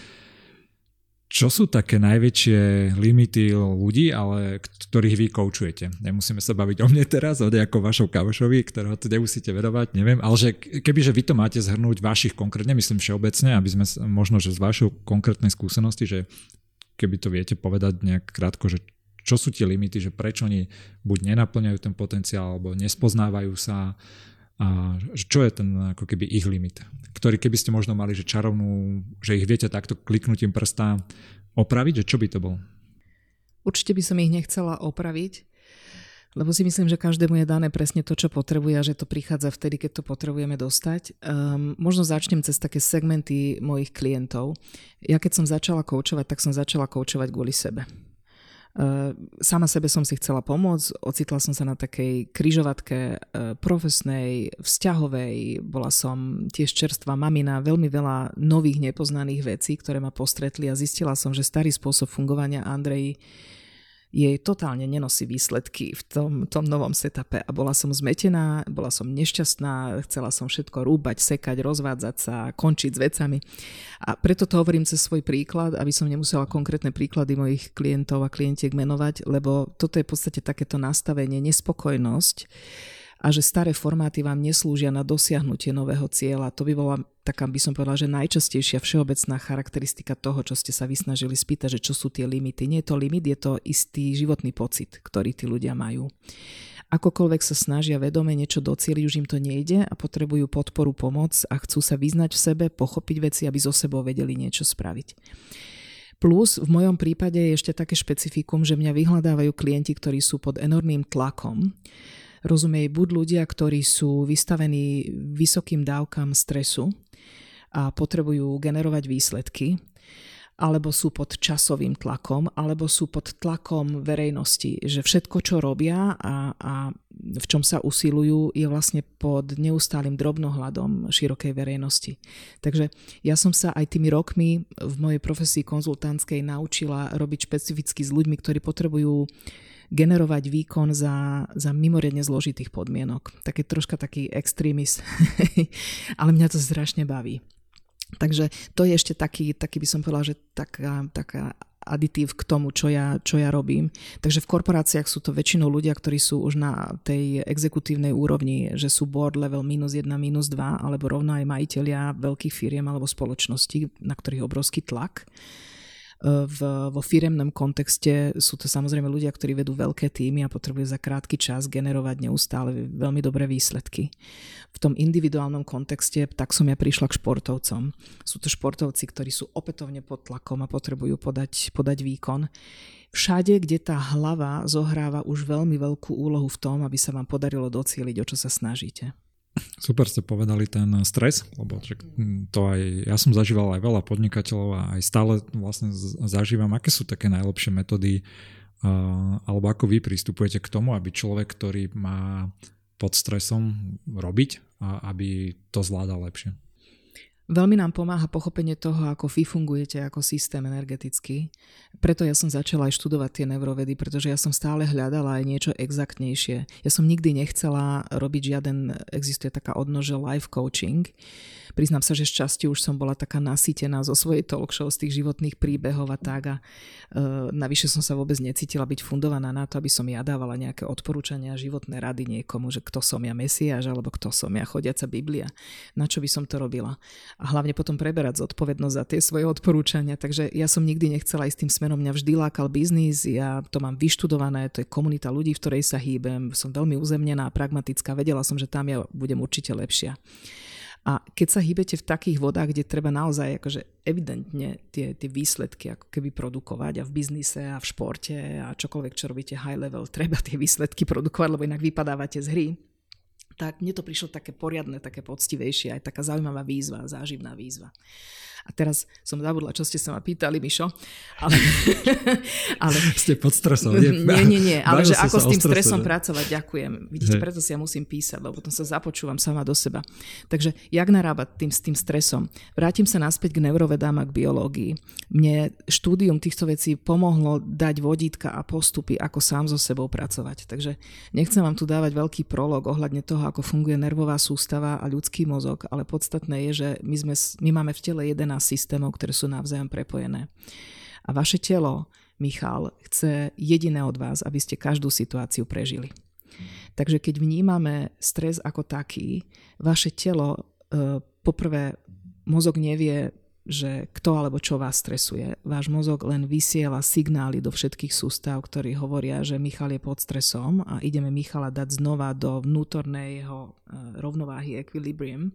Čo sú také najväčšie limity ľudí, ale ktorých vy koučujete? Nemusíme sa baviť o mne teraz, o nejakom vašom kamošovi, ktorého tu nemusíte vedovať, neviem, ale že kebyže vy to máte zhrnúť vašich konkrétne, myslím všeobecne, aby sme možno, že z vašou konkrétnej skúsenosti, že keby to viete povedať nejak krátko, že čo sú tie limity, že prečo oni buď nenaplňajú ten potenciál, alebo nespoznávajú sa, a čo je ten ako keby ich limit, ktorý keby ste možno mali, že čarovnú, že ich viete takto kliknutím prsta opraviť, že čo by to bol? Určite by som ich nechcela opraviť, lebo si myslím, že každému je dané presne to, čo potrebuje a že to prichádza vtedy, keď to potrebujeme dostať. Um, možno začnem cez také segmenty mojich klientov. Ja keď som začala koučovať, tak som začala koučovať kvôli sebe. Eh, sama sebe som si chcela pomôcť, ocitla som sa na takej kryžovatke eh, profesnej, vzťahovej, bola som tiež čerstvá mamina, veľmi veľa nových nepoznaných vecí, ktoré ma postretli a zistila som, že starý spôsob fungovania Andrej jej totálne nenosí výsledky v tom, tom novom setupe a bola som zmetená, bola som nešťastná, chcela som všetko rúbať, sekať, rozvádzať sa, končiť s vecami. A preto to hovorím cez svoj príklad, aby som nemusela konkrétne príklady mojich klientov a klientiek menovať, lebo toto je v podstate takéto nastavenie, nespokojnosť a že staré formáty vám neslúžia na dosiahnutie nového cieľa. To by bola taká, by som povedala, že najčastejšia všeobecná charakteristika toho, čo ste sa vysnažili spýtať, že čo sú tie limity. Nie je to limit, je to istý životný pocit, ktorý tí ľudia majú. Akokoľvek sa snažia vedome niečo docieliť, už im to nejde a potrebujú podporu, pomoc a chcú sa vyznať v sebe, pochopiť veci, aby so sebou vedeli niečo spraviť. Plus v mojom prípade je ešte také špecifikum, že mňa vyhľadávajú klienti, ktorí sú pod enormným tlakom rozumej buď ľudia, ktorí sú vystavení vysokým dávkam stresu a potrebujú generovať výsledky, alebo sú pod časovým tlakom, alebo sú pod tlakom verejnosti, že všetko, čo robia a, a v čom sa usilujú, je vlastne pod neustálým drobnohľadom širokej verejnosti. Takže ja som sa aj tými rokmi v mojej profesii konzultantskej naučila robiť špecificky s ľuďmi, ktorí potrebujú generovať výkon za, za mimoriadne zložitých podmienok. Také troška taký extrémist, ale mňa to strašne baví. Takže to je ešte taký, taký by som povedala, že taká, taká aditív k tomu, čo ja, čo ja robím. Takže v korporáciách sú to väčšinou ľudia, ktorí sú už na tej exekutívnej úrovni, že sú board level minus 1, minus 2, alebo rovno aj majiteľia veľkých firiem alebo spoločností, na ktorých obrovský tlak. E, v, vo firemnom kontexte sú to samozrejme ľudia, ktorí vedú veľké týmy a potrebujú za krátky čas generovať neustále veľmi dobré výsledky. V tom individuálnom kontexte tak som ja prišla k športovcom. Sú to športovci, ktorí sú opätovne pod tlakom a potrebujú podať, podať výkon. Všade, kde tá hlava zohráva už veľmi veľkú úlohu v tom, aby sa vám podarilo docieliť, o čo sa snažíte. Super ste povedali ten stres, lebo to aj, ja som zažíval aj veľa podnikateľov a aj stále vlastne zažívam, aké sú také najlepšie metódy alebo ako vy pristupujete k tomu, aby človek, ktorý má pod stresom robiť a aby to zvládal lepšie. Veľmi nám pomáha pochopenie toho, ako vy fungujete ako systém energetický. Preto ja som začala aj študovať tie neurovedy, pretože ja som stále hľadala aj niečo exaktnejšie. Ja som nikdy nechcela robiť žiaden, existuje taká odnože life coaching, Priznám sa, že šťastie už som bola taká nasýtená zo svojej talk show, z tých životných príbehov a tak a e, navyše som sa vôbec necítila byť fundovaná na to, aby som ja dávala nejaké odporúčania, životné rady niekomu, že kto som ja Mesiáš alebo kto som ja chodiaca Biblia. Na čo by som to robila? A hlavne potom preberať zodpovednosť za tie svoje odporúčania. Takže ja som nikdy nechcela ísť tým smerom, mňa vždy lákal biznis, ja to mám vyštudované, to je komunita ľudí, v ktorej sa hýbem, som veľmi uzemnená, pragmatická, vedela som, že tam ja budem určite lepšia. A keď sa hýbete v takých vodách, kde treba naozaj akože evidentne tie, tie výsledky ako keby produkovať a v biznise a v športe a čokoľvek, čo robíte high level, treba tie výsledky produkovať, lebo inak vypadávate z hry, tak mne to prišlo také poriadne, také poctivejšie, aj taká zaujímavá výzva, záživná výzva. A teraz som zabudla, čo ste sa ma pýtali, Mišo. Ale, ale, ste pod stresom. Nie, nie, nie, nie ale že ako s tým stresom ne? pracovať, ďakujem. Vidíte, preto si ja musím písať, lebo potom sa započúvam sama do seba. Takže jak narábať tým, s tým stresom? Vrátim sa naspäť k neurovedám a k biológii. Mne štúdium týchto vecí pomohlo dať vodítka a postupy, ako sám so sebou pracovať. Takže nechcem vám tu dávať veľký prolog ohľadne toho, ako funguje nervová sústava a ľudský mozog, ale podstatné je, že my, sme, my máme v tele 11 systémov, ktoré sú navzájom prepojené. A vaše telo, Michal, chce jediné od vás, aby ste každú situáciu prežili. Takže keď vnímame stres ako taký, vaše telo e, poprvé mozog nevie že kto alebo čo vás stresuje. Váš mozog len vysiela signály do všetkých sústav, ktorí hovoria, že Michal je pod stresom a ideme Michala dať znova do vnútorného e, rovnováhy equilibrium.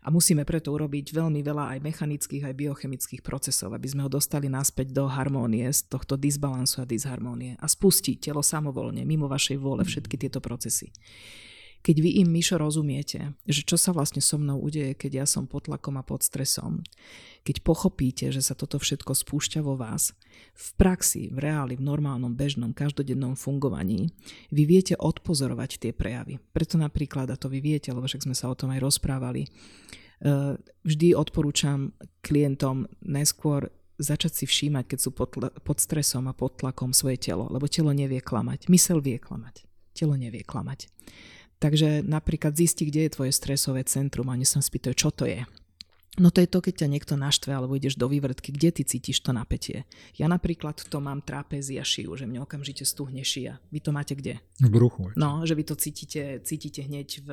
A musíme preto urobiť veľmi veľa aj mechanických, aj biochemických procesov, aby sme ho dostali naspäť do harmónie, z tohto disbalansu a disharmónie a spustiť telo samovolne, mimo vašej vôle všetky tieto procesy. Keď vy im, Mišo, rozumiete, že čo sa vlastne so mnou udeje, keď ja som pod tlakom a pod stresom, keď pochopíte, že sa toto všetko spúšťa vo vás, v praxi, v reáli, v normálnom, bežnom, každodennom fungovaní, vy viete odpozorovať tie prejavy. Preto napríklad, a to vy viete, lebo však sme sa o tom aj rozprávali, eh, vždy odporúčam klientom najskôr začať si všímať, keď sú pod, pod stresom a pod tlakom svoje telo, lebo telo nevie klamať. Mysel vie klamať. Telo nevie klamať. Takže napríklad zisti, kde je tvoje stresové centrum a oni sa spýtajú, čo to je. No to je to, keď ťa niekto naštve alebo ideš do vývrtky, kde ty cítiš to napätie. Ja napríklad to mám trapézia šiju, že mne okamžite stúhne šia. Vy to máte kde? V bruchu. No, že vy to cítite, cítite hneď v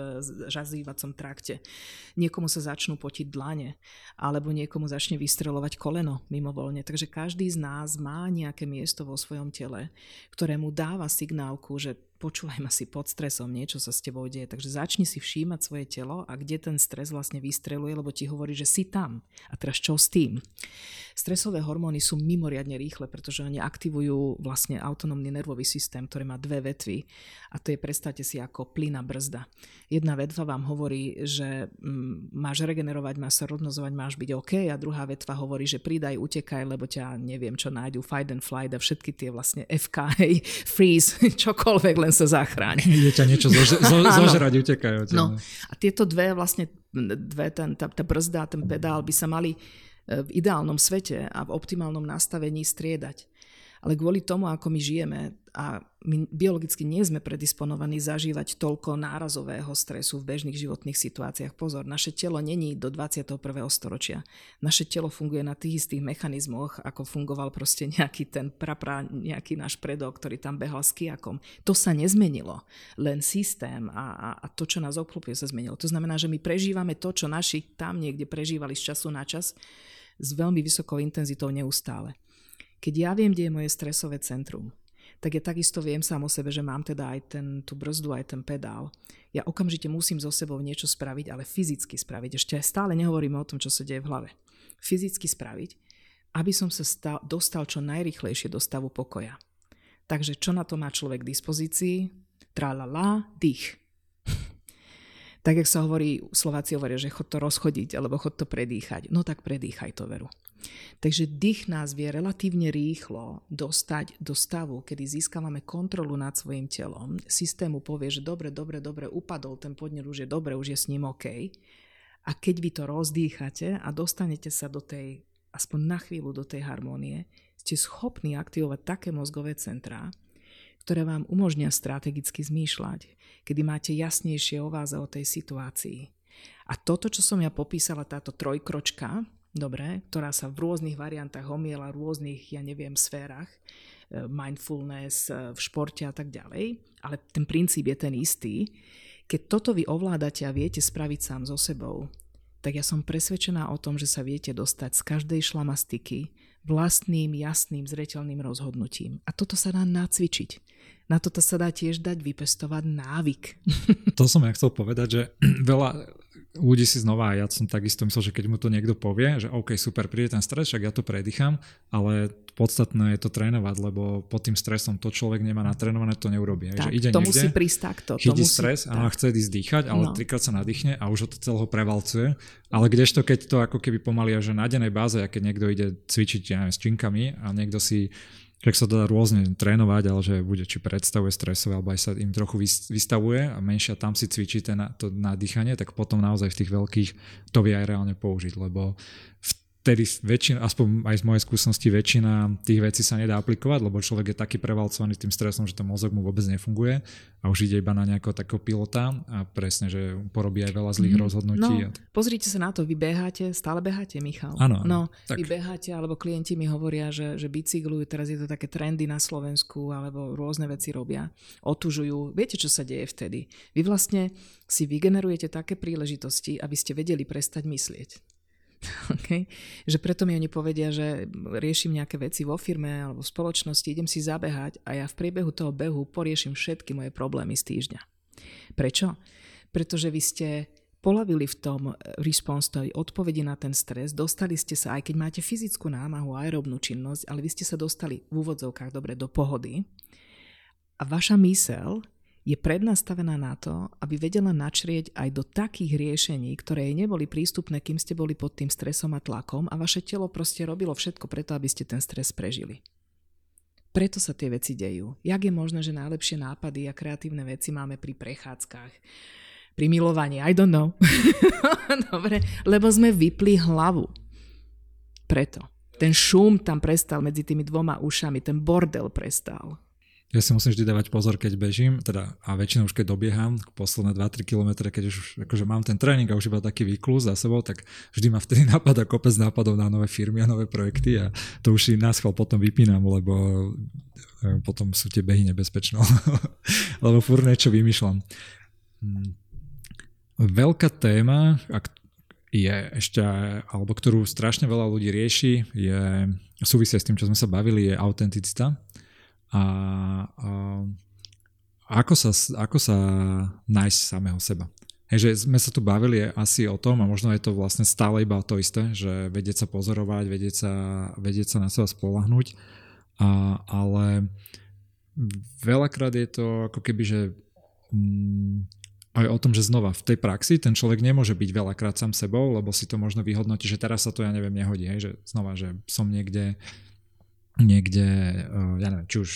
žazývacom trakte. Niekomu sa začnú potiť dlane, alebo niekomu začne vystrelovať koleno mimovoľne. Takže každý z nás má nejaké miesto vo svojom tele, ktoré mu dáva signálku, že počúvaj ma si pod stresom, niečo sa s tebou deje. Takže začni si všímať svoje telo a kde ten stres vlastne vystreluje, lebo ti hovorí, že si tam. A teraz čo s tým? Stresové hormóny sú mimoriadne rýchle, pretože oni aktivujú vlastne autonómny nervový systém, ktorý má dve vetvy. A to je, predstavte si, ako plyna brzda. Jedna vetva vám hovorí, že mm, máš regenerovať, máš sa rovnozovať, máš byť OK a druhá vetva hovorí, že pridaj, utekaj, lebo ťa neviem čo nájdu, fight and flight a všetky tie vlastne FK, hej, freeze, čokoľvek, len sa zachráň. Je ťa niečo zož- zo- zožrať, utekajú. No. A tieto dve vlastne, dve, ten, tá, tá brzda a ten pedál by sa mali e, v ideálnom svete a v optimálnom nastavení striedať. Ale kvôli tomu, ako my žijeme, a my biologicky nie sme predisponovaní zažívať toľko nárazového stresu v bežných životných situáciách. Pozor, naše telo není do 21. storočia. Naše telo funguje na tých istých mechanizmoch, ako fungoval proste nejaký ten prapra, nejaký náš predok, ktorý tam behal s kijakom. To sa nezmenilo. Len systém a, a, a to, čo nás obklopuje, sa zmenilo. To znamená, že my prežívame to, čo naši tam niekde prežívali z času na čas s veľmi vysokou intenzitou neustále. Keď ja viem, kde je moje stresové centrum, tak ja takisto viem sám o sebe, že mám teda aj ten, tú brzdu, aj ten pedál. Ja okamžite musím so sebou niečo spraviť, ale fyzicky spraviť. Ešte stále nehovoríme o tom, čo sa deje v hlave. Fyzicky spraviť, aby som sa stal, dostal čo najrychlejšie do stavu pokoja. Takže čo na to má človek k dispozícii? Tralala, dých. Tak, jak sa hovorí, Slováci hovoria, že chod to rozchodiť, alebo chod to predýchať. No tak predýchaj to veru. Takže dých nás vie relatívne rýchlo dostať do stavu, kedy získavame kontrolu nad svojim telom. Systému povie, že dobre, dobre, dobre, upadol ten podnet, už je dobre, už je s ním OK. A keď vy to rozdýchate a dostanete sa do tej, aspoň na chvíľu do tej harmónie, ste schopní aktivovať také mozgové centrá, ktoré vám umožnia strategicky zmýšľať, kedy máte jasnejšie o vás a o tej situácii. A toto, čo som ja popísala, táto trojkročka, dobre, ktorá sa v rôznych variantách omiela v rôznych, ja neviem, sférach, e, mindfulness e, v športe a tak ďalej, ale ten princíp je ten istý. Keď toto vy ovládate a viete spraviť sám so sebou, tak ja som presvedčená o tom, že sa viete dostať z každej šlamastiky vlastným, jasným, zreteľným rozhodnutím. A toto sa dá nacvičiť. Na toto sa dá tiež dať vypestovať návyk. To som ja chcel povedať, že veľa ľudí si znova, a ja som takisto myslel, že keď mu to niekto povie, že OK, super, príde ten stres, však ja to predýcham, ale podstatné je to trénovať, lebo pod tým stresom to človek nemá natrénované, to neurobí. Tak, že ide to niekde, musí prísť takto. Chytí to musí, stres a chce ísť dýchať, ale No. trikrát sa nadýchne a už ho to celého prevalcuje. Ale kdežto, keď to ako keby pomalia, že na dennej báze, a keď niekto ide cvičiť ja neviem, s činkami a niekto si však sa dá rôzne trénovať, ale že bude či predstavuje stresové, alebo aj sa im trochu vys- vystavuje a menšia tam si cvičí ten, to nadýchanie, tak potom naozaj v tých veľkých to vie aj reálne použiť, lebo v vtedy väčšina, aspoň aj z mojej skúsenosti, väčšina tých vecí sa nedá aplikovať, lebo človek je taký prevalcovaný tým stresom, že ten mozog mu vôbec nefunguje a už ide iba na nejakého takého pilota a presne, že porobí aj veľa zlých mm. rozhodnutí. No, pozrite sa na to, vy beháte, stále beháte, Michal. Áno, no, tak. vy beháte, alebo klienti mi hovoria, že, že bicyklujú, teraz je to také trendy na Slovensku, alebo rôzne veci robia, otužujú. Viete, čo sa deje vtedy? Vy vlastne si vygenerujete také príležitosti, aby ste vedeli prestať myslieť. Okay? Že preto mi oni povedia, že riešim nejaké veci vo firme alebo v spoločnosti, idem si zabehať a ja v priebehu toho behu poriešim všetky moje problémy z týždňa. Prečo? Pretože vy ste polavili v tom response tej odpovedi na ten stres, dostali ste sa, aj keď máte fyzickú námahu aerobnú činnosť, ale vy ste sa dostali v úvodzovkách dobre do pohody a vaša mysel je prednastavená na to, aby vedela načrieť aj do takých riešení, ktoré jej neboli prístupné, kým ste boli pod tým stresom a tlakom a vaše telo proste robilo všetko preto, aby ste ten stres prežili. Preto sa tie veci dejú. Jak je možné, že najlepšie nápady a kreatívne veci máme pri prechádzkach, pri milovaní? I don't know. Dobre, lebo sme vypli hlavu. Preto. Ten šum tam prestal medzi tými dvoma ušami, ten bordel prestal ja si musím vždy dávať pozor, keď bežím, teda a väčšinou už keď dobieham, posledné 2-3 km, keď už akože mám ten tréning a už iba taký výklus za sebou, tak vždy ma vtedy napadá kopec nápadov na nové firmy a nové projekty a to už si náschval potom vypínam, lebo e, potom sú tie behy nebezpečné, lebo furt niečo vymýšľam. Hm. Veľká téma, ak je ešte, alebo ktorú strašne veľa ľudí rieši, je súvisia s tým, čo sme sa bavili, je autenticita a, a ako, sa, ako sa nájsť samého seba. Hej, že sme sa tu bavili asi o tom a možno je to vlastne stále iba to isté, že vedieť sa pozorovať, vedieť sa, vedieť sa na seba spolahnuť, a, ale veľakrát je to ako keby, že mm, aj o tom, že znova v tej praxi ten človek nemôže byť veľakrát sám sebou, lebo si to možno vyhodnotí, že teraz sa to ja neviem nehodí, hej, že znova, že som niekde niekde, eh, ja neviem, či už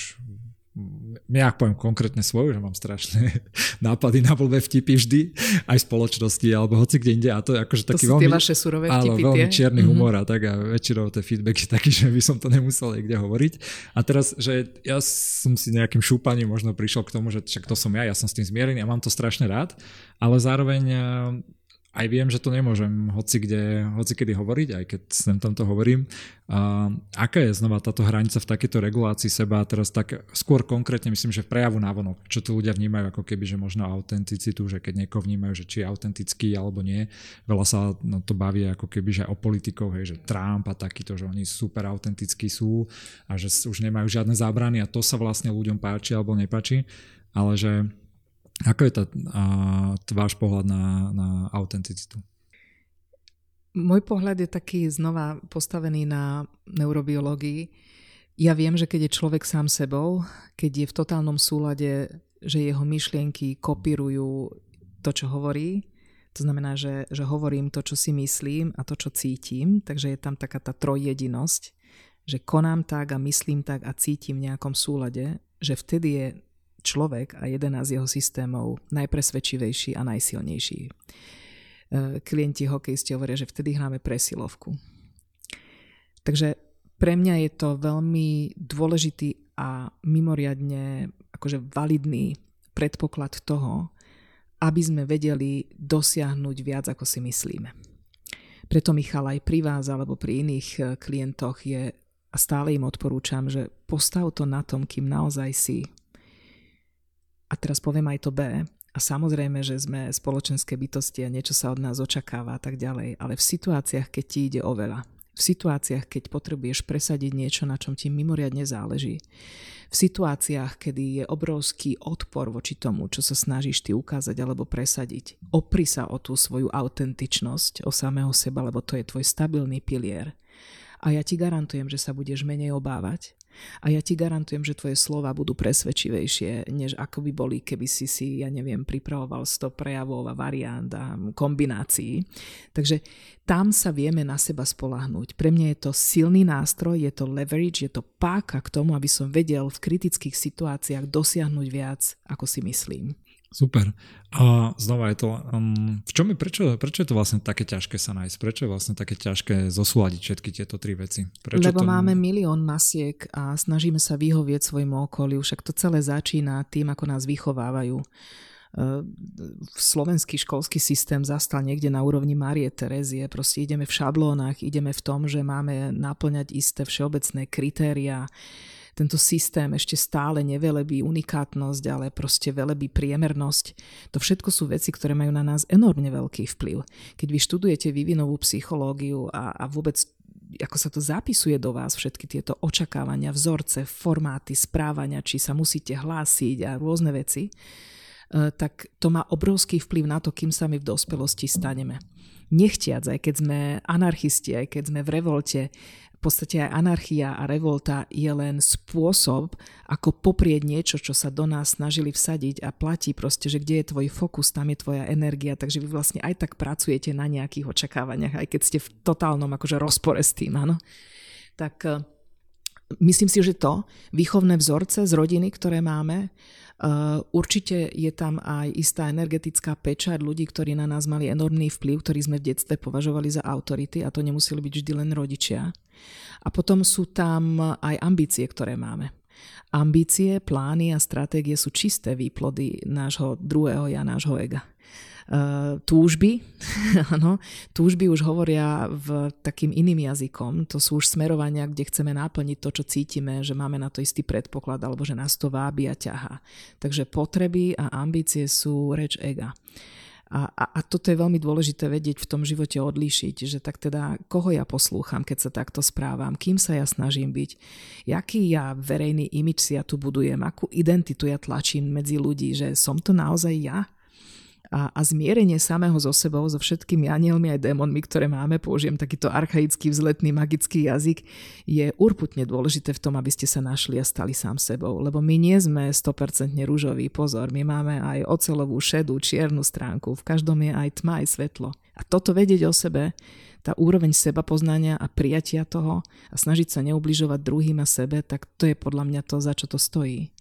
ja poviem konkrétne svoju, že mám strašné nápady na blbé vtipy vždy, aj v spoločnosti, alebo hoci kde inde. A to je akože taký to veľmi, vaše surové vtipy, áno, veľmi čierny mm-hmm. humor a tak a väčšinou ten feedback je taký, že by som to nemusel niekde hovoriť. A teraz, že ja som si nejakým šúpaním možno prišiel k tomu, že však to som ja, ja som s tým zmierený a mám to strašne rád, ale zároveň eh, aj viem, že to nemôžem hoci, kde, hoci kedy hovoriť, aj keď sem tamto hovorím. A aká je znova táto hranica v takejto regulácii seba, teraz tak skôr konkrétne myslím, že v prejavu návonok, čo tu ľudia vnímajú ako keby, že možno autenticitu, že keď niekoho vnímajú, že či je autentický alebo nie. Veľa sa no, to baví ako keby, že o politikov, hej, že Trump a takýto, že oni super autentickí sú a že už nemajú žiadne zábrany a to sa vlastne ľuďom páči alebo nepáči, ale že ako je tá, a, váš pohľad na, na autenticitu? Môj pohľad je taký znova postavený na neurobiológii. Ja viem, že keď je človek sám sebou, keď je v totálnom súlade, že jeho myšlienky kopírujú to, čo hovorí, to znamená, že, že hovorím to, čo si myslím a to, čo cítim, takže je tam taká tá trojjedinosť, že konám tak a myslím tak a cítim v nejakom súlade, že vtedy je človek a jeden z jeho systémov najpresvedčivejší a najsilnejší. E, klienti hokejisti hovoria, že vtedy hráme presilovku. Takže pre mňa je to veľmi dôležitý a mimoriadne akože validný predpoklad toho, aby sme vedeli dosiahnuť viac, ako si myslíme. Preto Michal aj pri vás alebo pri iných e, klientoch je a stále im odporúčam, že postav to na tom, kým naozaj si a teraz poviem aj to B. A samozrejme, že sme spoločenské bytosti a niečo sa od nás očakáva a tak ďalej, ale v situáciách, keď ti ide o veľa, v situáciách, keď potrebuješ presadiť niečo, na čom ti mimoriadne záleží, v situáciách, kedy je obrovský odpor voči tomu, čo sa snažíš ty ukázať alebo presadiť, opri sa o tú svoju autentičnosť, o samého seba, lebo to je tvoj stabilný pilier. A ja ti garantujem, že sa budeš menej obávať, a ja ti garantujem, že tvoje slova budú presvedčivejšie, než ako by boli, keby si si, ja neviem, pripravoval 100 prejavov a variant a kombinácií. Takže tam sa vieme na seba spolahnúť. Pre mňa je to silný nástroj, je to leverage, je to páka k tomu, aby som vedel v kritických situáciách dosiahnuť viac, ako si myslím. Super. A znova je to, um, v čom je, prečo, prečo je to vlastne také ťažké sa nájsť? Prečo je vlastne také ťažké zosúľadiť všetky tieto tri veci? Prečo Lebo to... máme milión masiek a snažíme sa vyhovieť svojmu okoliu, však to celé začína tým, ako nás vychovávajú. Uh, slovenský školský systém zastal niekde na úrovni Marie Terezie. Proste ideme v šablónach, ideme v tom, že máme naplňať isté všeobecné kritéria tento systém ešte stále nevelebí unikátnosť, ale proste velebí priemernosť. To všetko sú veci, ktoré majú na nás enormne veľký vplyv. Keď vy študujete vývinovú psychológiu a, a vôbec ako sa to zapisuje do vás, všetky tieto očakávania, vzorce, formáty, správania, či sa musíte hlásiť a rôzne veci, e, tak to má obrovský vplyv na to, kým sa my v dospelosti staneme. Nechtiac, aj keď sme anarchisti, aj keď sme v revolte, podstate aj anarchia a revolta je len spôsob, ako poprieť niečo, čo sa do nás snažili vsadiť a platí proste, že kde je tvoj fokus, tam je tvoja energia, takže vy vlastne aj tak pracujete na nejakých očakávaniach, aj keď ste v totálnom akože rozpore s tým, áno. Tak eh, myslím si, že to, výchovné vzorce z rodiny, ktoré máme, určite je tam aj istá energetická pečať ľudí, ktorí na nás mali enormný vplyv, ktorí sme v detstve považovali za autority a to nemuseli byť vždy len rodičia. A potom sú tam aj ambície, ktoré máme. Ambície, plány a stratégie sú čisté výplody nášho druhého ja, nášho ega. Uh, túžby, ano, túžby už hovoria v takým iným jazykom, to sú už smerovania, kde chceme naplniť to, čo cítime, že máme na to istý predpoklad, alebo že nás to vábi a ťahá. Takže potreby a ambície sú reč ega. A, a, a toto je veľmi dôležité vedieť v tom živote odlíšiť, že tak teda koho ja poslúcham, keď sa takto správam, kým sa ja snažím byť, jaký ja verejný imič si ja tu budujem, akú identitu ja tlačím medzi ľudí, že som to naozaj ja, a, a zmierenie samého so sebou, so všetkými anielmi aj démonmi, ktoré máme, použijem takýto archaický vzletný magický jazyk, je urputne dôležité v tom, aby ste sa našli a stali sám sebou. Lebo my nie sme 100% rúžový pozor, my máme aj ocelovú, šedú, čiernu stránku, v každom je aj tma, aj svetlo. A toto vedieť o sebe, tá úroveň seba poznania a prijatia toho a snažiť sa neubližovať druhým a sebe, tak to je podľa mňa to, za čo to stojí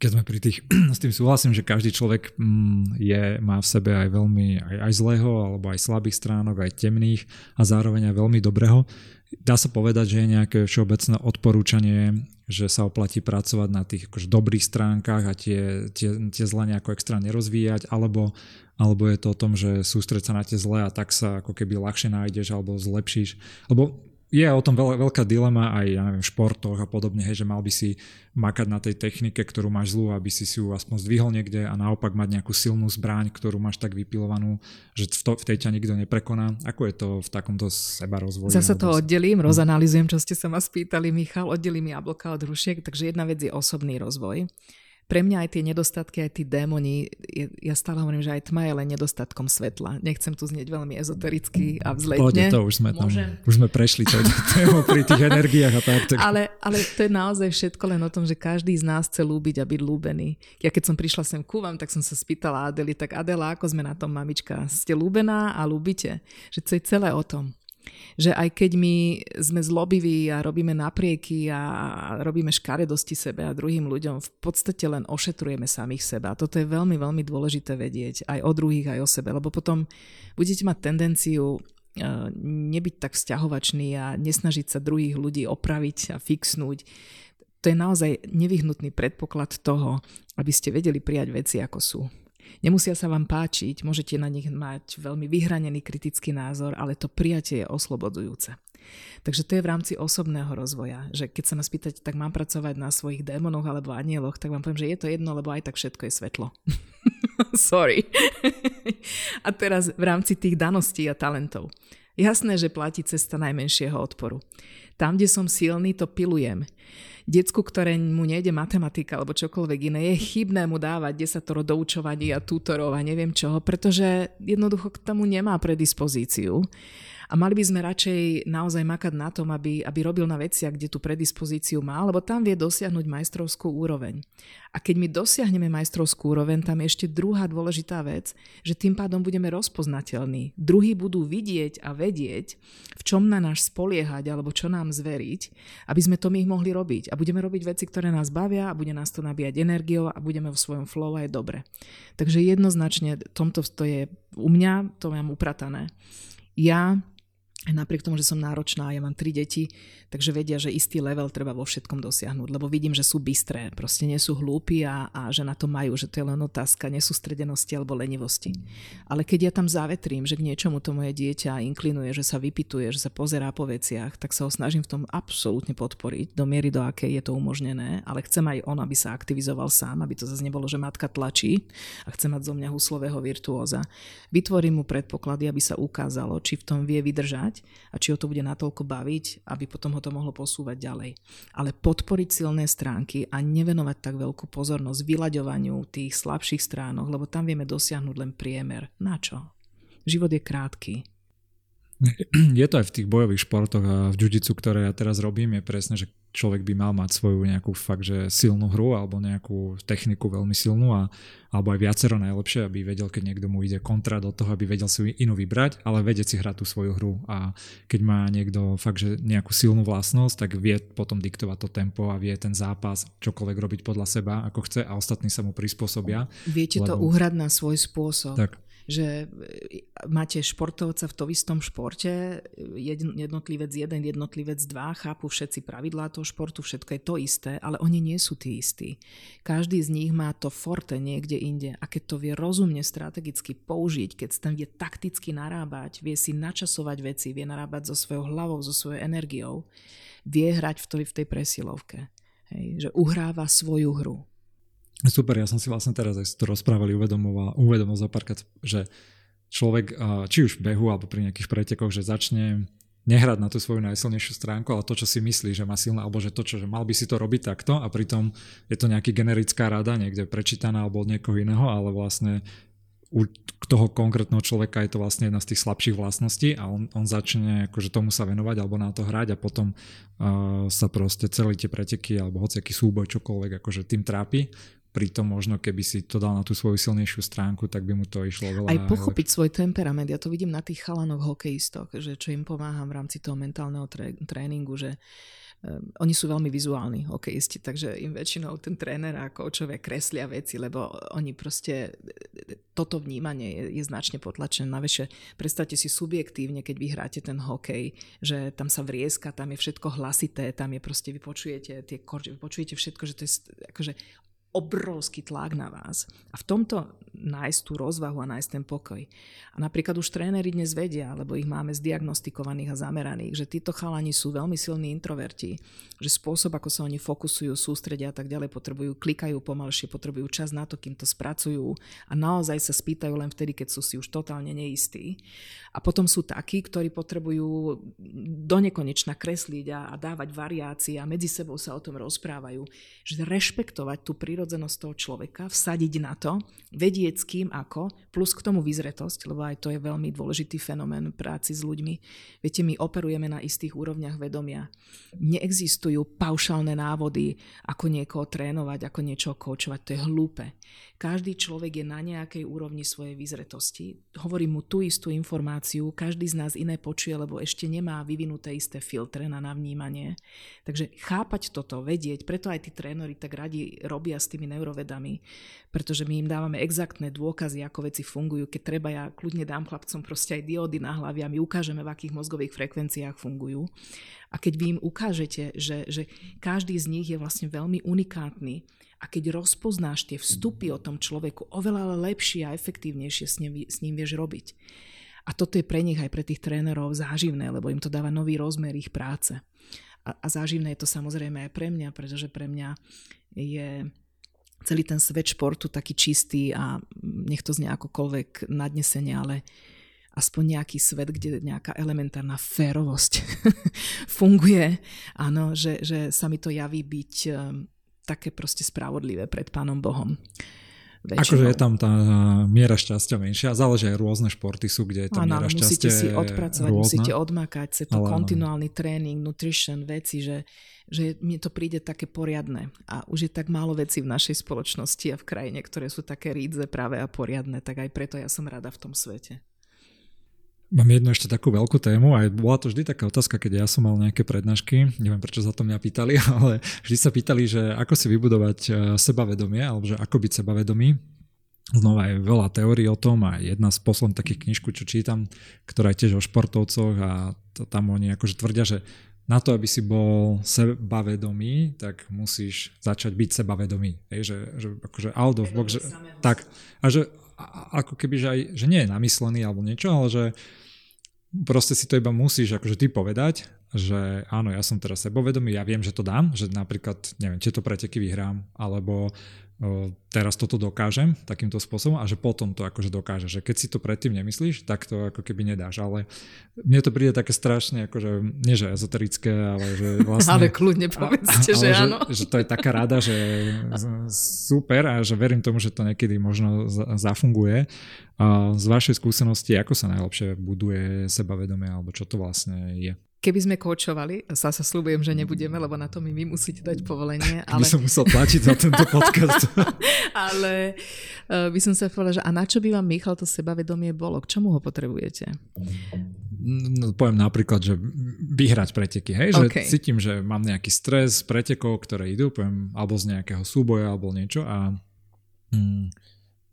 keď sme pri tých, s tým súhlasím, že každý človek mm, je, má v sebe aj veľmi aj, aj zlého, alebo aj slabých stránok, aj temných a zároveň aj veľmi dobrého. Dá sa povedať, že je nejaké všeobecné odporúčanie, že sa oplatí pracovať na tých akože dobrých stránkach a tie, tie, tie zlé nejako extra nerozvíjať, alebo, alebo je to o tom, že sústreť sa na tie zlé a tak sa ako keby ľahšie nájdeš alebo zlepšíš. Lebo je o tom veľ, veľká dilema aj ja neviem, v športoch a podobne, hej, že mal by si makať na tej technike, ktorú máš zlú, aby si si ju aspoň zdvihol niekde a naopak mať nejakú silnú zbraň, ktorú máš tak vypilovanú, že v, to, v tej ťa nikto neprekoná. Ako je to v takomto seba rozvoji? Zase to oddelím, rozanalizujem, čo ste sa ma spýtali, Michal, oddelím jablka od hrušiek, takže jedna vec je osobný rozvoj pre mňa aj tie nedostatky, aj tí démoni, ja stále hovorím, že aj tma je len nedostatkom svetla. Nechcem tu znieť veľmi ezotericky a vzletne. Pôjde, to už sme tam, už sme prešli to tému pri tých energiách a tak. tak. Ale, ale to je naozaj všetko len o tom, že každý z nás chce lúbiť a byť lúbený. Ja keď som prišla sem ku vám, tak som sa spýtala Adeli, tak Adela, ako sme na tom, mamička? Ste lúbená a lúbite? Že to je celé o tom že aj keď my sme zlobiví a robíme naprieky a robíme škaredosti sebe a druhým ľuďom, v podstate len ošetrujeme samých seba. Toto je veľmi, veľmi dôležité vedieť aj o druhých, aj o sebe, lebo potom budete mať tendenciu e, nebyť tak vzťahovačný a nesnažiť sa druhých ľudí opraviť a fixnúť. To je naozaj nevyhnutný predpoklad toho, aby ste vedeli prijať veci ako sú. Nemusia sa vám páčiť, môžete na nich mať veľmi vyhranený kritický názor, ale to prijatie je oslobodzujúce. Takže to je v rámci osobného rozvoja, že keď sa ma spýtať, tak mám pracovať na svojich démonoch alebo anieloch, tak vám poviem, že je to jedno, lebo aj tak všetko je svetlo. Sorry. a teraz v rámci tých daností a talentov. Jasné, že platí cesta najmenšieho odporu. Tam, kde som silný, to pilujem decku, ktorému nejde matematika alebo čokoľvek iné, je chybné mu dávať desatoro doučovaní a tutorov a neviem čoho, pretože jednoducho k tomu nemá predispozíciu. A mali by sme radšej naozaj makať na tom, aby, aby robil na veciach, kde tú predispozíciu má, lebo tam vie dosiahnuť majstrovskú úroveň. A keď my dosiahneme majstrovskú úroveň, tam je ešte druhá dôležitá vec, že tým pádom budeme rozpoznateľní. Druhí budú vidieť a vedieť, v čom na nás spoliehať alebo čo nám zveriť, aby sme to my mohli robiť. A budeme robiť veci, ktoré nás bavia a bude nás to nabíjať energiou a budeme v svojom flow a je dobre. Takže jednoznačne tomto to je u mňa, to mám upratané. Ja napriek tomu, že som náročná, ja mám tri deti, takže vedia, že istý level treba vo všetkom dosiahnuť, lebo vidím, že sú bystré, proste nie sú hlúpi a, a že na to majú, že to je len otázka nesústredenosti alebo lenivosti. Ale keď ja tam zavetrím, že k niečomu to moje dieťa inklinuje, že sa vypituje, že sa pozerá po veciach, tak sa ho snažím v tom absolútne podporiť, do miery, do akej je to umožnené, ale chcem aj on, aby sa aktivizoval sám, aby to zase nebolo, že matka tlačí a chce mať zo mňa huslového virtuóza. Vytvorím mu predpoklady, aby sa ukázalo, či v tom vie vydržať a či ho to bude natoľko baviť, aby potom ho to mohlo posúvať ďalej. Ale podporiť silné stránky a nevenovať tak veľkú pozornosť vyľaďovaniu tých slabších stránok, lebo tam vieme dosiahnuť len priemer. Na čo? Život je krátky. Je to aj v tých bojových športoch a v judicu, ktoré ja teraz robím, je presne, že človek by mal mať svoju nejakú fakt, že silnú hru alebo nejakú techniku veľmi silnú a, alebo aj viacero najlepšie, aby vedel, keď niekto mu ide kontra do toho, aby vedel si inú vybrať, ale vedieť si hrať tú svoju hru a keď má niekto fakt, že nejakú silnú vlastnosť, tak vie potom diktovať to tempo a vie ten zápas čokoľvek robiť podľa seba, ako chce a ostatní sa mu prispôsobia. Viete lebo... to uhrať na svoj spôsob. Tak že e, máte športovca v tom istom športe, jednotlivec jeden, jednotlivec dva, chápu všetci pravidlá toho športu, všetko je to isté, ale oni nie sú tí istí. Každý z nich má to forte niekde inde a keď to vie rozumne, strategicky použiť, keď tam vie takticky narábať, vie si načasovať veci, vie narábať so svojou hlavou, so svojou energiou, vie hrať v tej, v tej presilovke. Hej, že uhráva svoju hru. Super, ja som si vlastne teraz, aj to rozprávali, uvedomoval, uvedomil za párkrát, že človek, či už v behu alebo pri nejakých pretekoch, že začne nehrať na tú svoju najsilnejšiu stránku, ale to, čo si myslí, že má silné, alebo že to, čo, že mal by si to robiť takto a pritom je to nejaký generická rada niekde prečítaná alebo od niekoho iného, ale vlastne u toho konkrétneho človeka je to vlastne jedna z tých slabších vlastností a on, on začne akože tomu sa venovať alebo na to hrať a potom uh, sa proste celé tie preteky alebo hociaký súboj, čokoľvek akože tým trápi pritom možno keby si to dal na tú svoju silnejšiu stránku, tak by mu to išlo veľa. Aj pochopiť svoj temperament, ja to vidím na tých chalanoch hokejistoch, že čo im pomáham v rámci toho mentálneho tré, tréningu, že um, oni sú veľmi vizuálni hokejisti, takže im väčšinou ten tréner a koučové kreslia veci, lebo oni proste, toto vnímanie je, je značne potlačené. Navyše, predstavte si subjektívne, keď vy hráte ten hokej, že tam sa vrieska, tam je všetko hlasité, tam je proste, vy počujete tie korče, vy počujete všetko, že to je akože obrovský tlak na vás. A v tomto nájsť tú rozvahu a nájsť ten pokoj. A napríklad už tréneri dnes vedia, lebo ich máme zdiagnostikovaných a zameraných, že títo chalani sú veľmi silní introverti, že spôsob, ako sa oni fokusujú, sústredia a tak ďalej, potrebujú, klikajú pomalšie, potrebujú čas na to, kým to spracujú a naozaj sa spýtajú len vtedy, keď sú si už totálne neistí. A potom sú takí, ktorí potrebujú do kresliť a, a dávať variácie a medzi sebou sa o tom rozprávajú. Že rešpektovať tú prírodzenosť toho človeka, vsadiť na to, vedieť vedieť s kým ako, plus k tomu vyzretosť, lebo aj to je veľmi dôležitý fenomén práci s ľuďmi. Viete, my operujeme na istých úrovniach vedomia. Neexistujú paušálne návody, ako niekoho trénovať, ako niečo koučovať. To je hlúpe. Každý človek je na nejakej úrovni svojej vyzretosti. Hovorím mu tú istú informáciu, každý z nás iné počuje, lebo ešte nemá vyvinuté isté filtre na navnímanie. Takže chápať toto, vedieť, preto aj tí tréneri tak radi robia s tými neurovedami, pretože my im dávame exaktné dôkazy, ako veci fungujú. Keď treba, ja kľudne dám chlapcom proste aj diódy na hlavy a my ukážeme, v akých mozgových frekvenciách fungujú. A keď vy im ukážete, že, že každý z nich je vlastne veľmi unikátny, a keď rozpoznáš tie vstupy o tom človeku, oveľa lepšie a efektívnejšie s ním, s ním vieš robiť. A toto je pre nich aj pre tých trénerov záživné, lebo im to dáva nový rozmer ich práce. A, a záživné je to samozrejme aj pre mňa, pretože pre mňa je celý ten svet športu taký čistý a nech to znie akokoľvek nadnesenie, ale aspoň nejaký svet, kde nejaká elementárna férovosť funguje. Áno, že, že sa mi to javí byť také proste spravodlivé pred Pánom Bohom. Väčšinou. Akože je tam tá miera šťastia menšia. Záleží aj rôzne športy sú, kde je tá Áno, miera šťastia musíte si odpracovať, rôzna. musíte odmakať, sa to Ale kontinuálny tréning, nutrition, veci, že, že mne to príde také poriadne. A už je tak málo vecí v našej spoločnosti a v krajine, ktoré sú také rídze práve a poriadne, tak aj preto ja som rada v tom svete. Mám jednu ešte takú veľkú tému, aj bola to vždy taká otázka, keď ja som mal nejaké prednášky, neviem prečo za to mňa pýtali, ale vždy sa pýtali, že ako si vybudovať e, sebavedomie, alebo že ako byť sebavedomý. Znova je veľa teórií o tom a jedna z posledných takých knižku, čo čítam, ktorá je tiež o športovcoch a to, tam oni akože tvrdia, že na to, aby si bol sebavedomý, tak musíš začať byť sebavedomý. Hej, že, že akože out of box, že, tak. A že a, ako keby, že aj, že nie je namyslený alebo niečo, ale že proste si to iba musíš akože ty povedať, že áno, ja som teraz sebovedomý, ja viem, že to dám, že napríklad, neviem, tieto preteky vyhrám, alebo teraz toto dokážem takýmto spôsobom a že potom to akože dokáže, že keď si to predtým nemyslíš, tak to ako keby nedáš, ale mne to príde také strašne, akože nie že ezoterické, ale že vlastne... ale kľudne povedzte, že áno. Že, že to je taká rada, že super a že verím tomu, že to niekedy možno zafunguje. A z vašej skúsenosti, ako sa najlepšie buduje sebavedomie, alebo čo to vlastne je? Keby sme koučovali, sa sa slúbujem, že nebudeme, lebo na to mi vy musíte dať povolenie. Ale... By som musel tlačiť za tento podcast. ale uh, by som sa povedala, že a na čo by vám Michal to sebavedomie bolo? K čomu ho potrebujete? No, poviem napríklad, že vyhrať preteky, hej, že Okay. cítim, že mám nejaký stres pretekov, ktoré idú, poviem, alebo z nejakého súboja, alebo niečo a mm,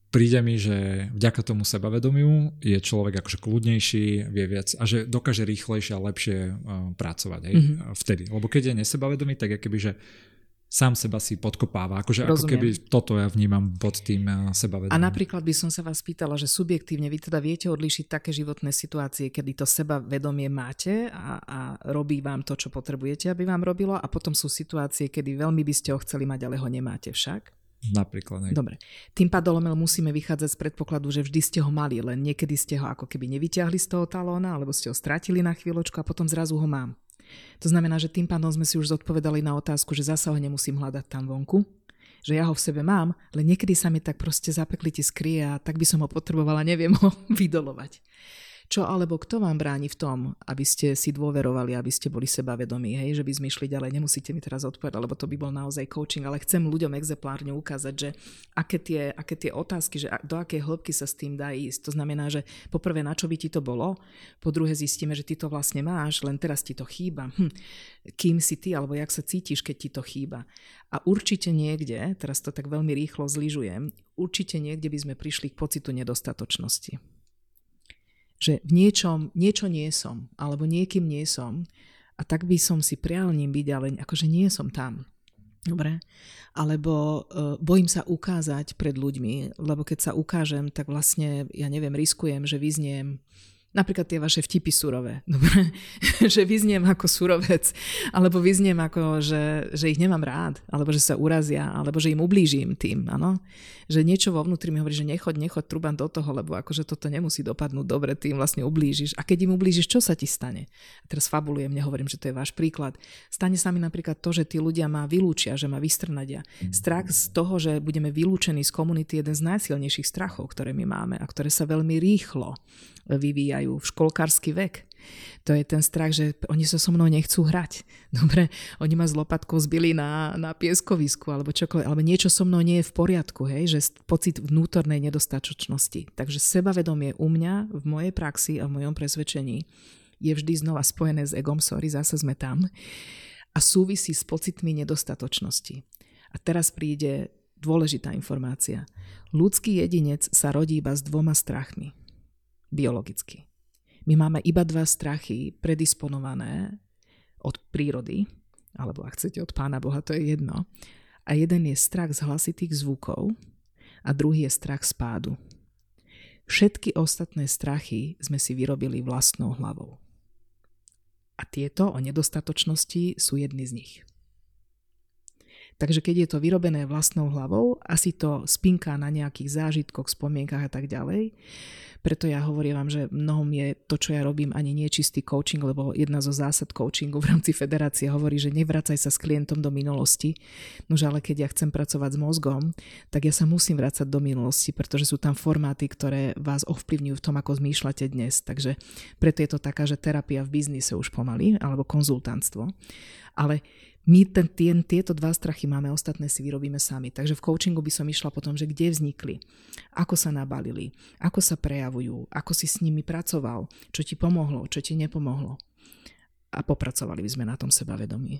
príde mi, že vďaka tomu sebavedomiu je človek akože kľudnejší, vie viac a že dokáže rýchlejšie a lepšie uh, pracovať hej, Mhm. mm-hmm. vtedy. Lebo keď je nesebavedomý, tak je keby, že sám seba si podkopáva. Akože ako Rozumiem. keby toto ja vnímam pod tým A sebavedomím. napríklad by som sa vás pýtala, že subjektívne vy teda viete odlíšiť také životné situácie, kedy to sebavedomie máte a, a robí vám to, čo potrebujete, aby vám robilo a potom sú situácie, kedy veľmi by ste ho chceli mať, ale ho nemáte však. Napríklad. Hej. Dobre. Tým ale musíme vychádzať z predpokladu, že vždy ste ho mali, len niekedy ste ho ako keby nevyťahli z toho talóna, alebo ste ho stratili na chvíľočku a potom zrazu ho mám. To znamená, že tým pádom sme si už zodpovedali na otázku, že zasa ho nemusím hľadať tam vonku, že ja ho v sebe mám, ale niekedy sa mi tak proste zapekli tie skrie a tak by som ho potrebovala, neviem ho vydolovať. Čo alebo kto vám bráni v tom, aby ste si dôverovali, aby ste boli sebavedomí, hej, že by sme išli ďalej. Nemusíte mi teraz odpovedať, lebo to by bol naozaj coaching, ale chcem ľuďom exemplárne ukázať, že aké tie, aké tie otázky, že do akej hĺbky sa s tým dá ísť. To znamená, že poprvé, na čo by ti to bolo, po druhé zistíme, že ty to vlastne máš, len teraz ti to chýba. Hm. Kým si ty, alebo jak sa cítiš, keď ti to chýba. A určite niekde, teraz to tak veľmi rýchlo zlyžujem, určite niekde by sme prišli k pocitu nedostatočnosti že v niečom, niečo nie som, alebo niekým nie som a tak by som si prial ním byť, ale akože nie som tam. Dobre? Alebo uh, bojím sa ukázať pred ľuďmi, lebo keď sa ukážem, tak vlastne, ja neviem, riskujem, že vyzniem Napríklad tie vaše vtipy surové. Dobre? že vyzniem ako surovec, alebo vyzniem ako, že, že ich nemám rád, alebo že sa urazia, alebo že im ublížim tým. Áno? Že niečo vo vnútri mi hovorí, že nechod, nechod truban do toho, lebo akože toto nemusí dopadnúť dobre, ty im vlastne ublížiš. A keď im ublížiš, čo sa ti stane? A teraz fabulujem, nehovorím, že to je váš príklad. Stane sa mi napríklad to, že tí ľudia ma vylúčia, že ma vystrnadia. Strach z toho, že budeme vylúčení z komunity, je jeden z najsilnejších strachov, ktoré my máme a ktoré sa veľmi rýchlo vyvíjajú v školkársky vek. To je ten strach, že oni sa so mnou nechcú hrať. Dobre, oni ma s lopatkou zbili na, na pieskovisku alebo čokoľvek, alebo niečo so mnou nie je v poriadku, hej, že pocit vnútornej nedostatočnosti. Takže sebavedomie u mňa v mojej praxi a v mojom presvedčení je vždy znova spojené s egom, sorry, zase sme tam, a súvisí s pocitmi nedostatočnosti. A teraz príde dôležitá informácia. Ľudský jedinec sa rodí iba s dvoma strachmi biologicky. My máme iba dva strachy predisponované od prírody, alebo ak chcete od Pána Boha, to je jedno. A jeden je strach z hlasitých zvukov a druhý je strach z pádu. Všetky ostatné strachy sme si vyrobili vlastnou hlavou. A tieto o nedostatočnosti sú jedny z nich. Takže keď je to vyrobené vlastnou hlavou, asi to spinká na nejakých zážitkoch, spomienkach a tak ďalej. Preto ja hovorím vám, že mnohom je to, čo ja robím, ani nie čistý coaching, lebo jedna zo zásad coachingu v rámci federácie hovorí, že nevracaj sa s klientom do minulosti. Nože ale keď ja chcem pracovať s mozgom, tak ja sa musím vrácať do minulosti, pretože sú tam formáty, ktoré vás ovplyvňujú v tom, ako zmýšľate dnes. Takže preto je to taká, že terapia v biznise už pomaly, alebo konzultantstvo. Ale my ten, ten, tieto dva strachy máme, ostatné si vyrobíme sami. Takže v coachingu by som išla potom, že kde vznikli, ako sa nabalili, ako sa prejavujú, ako si s nimi pracoval, čo ti pomohlo, čo ti nepomohlo. A popracovali by sme na tom sebavedomí.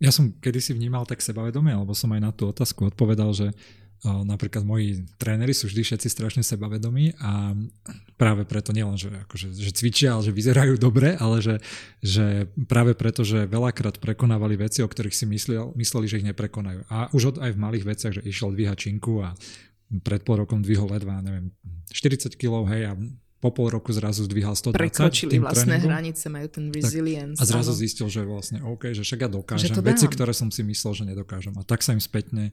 Ja som kedysi vnímal tak sebavedomie, alebo som aj na tú otázku odpovedal, že napríklad moji tréneri sú vždy všetci strašne sebavedomí a práve preto nielen, že, akože, že cvičia, ale že vyzerajú dobre, ale že, že práve preto, že veľakrát prekonávali veci, o ktorých si myslel, mysleli, že ich neprekonajú. A už od, aj v malých veciach, že išiel dvíhať činku a pred pol rokom dvihol ledva, neviem, 40 kg, hej, a po pol roku zrazu zdvíhal 120. Prekočili vlastné tréningom. hranice, majú ten resilience. Tak, a zrazu zistil, že vlastne OK, že však ja dokážem veci, ktoré som si myslel, že nedokážem. A tak sa im spätne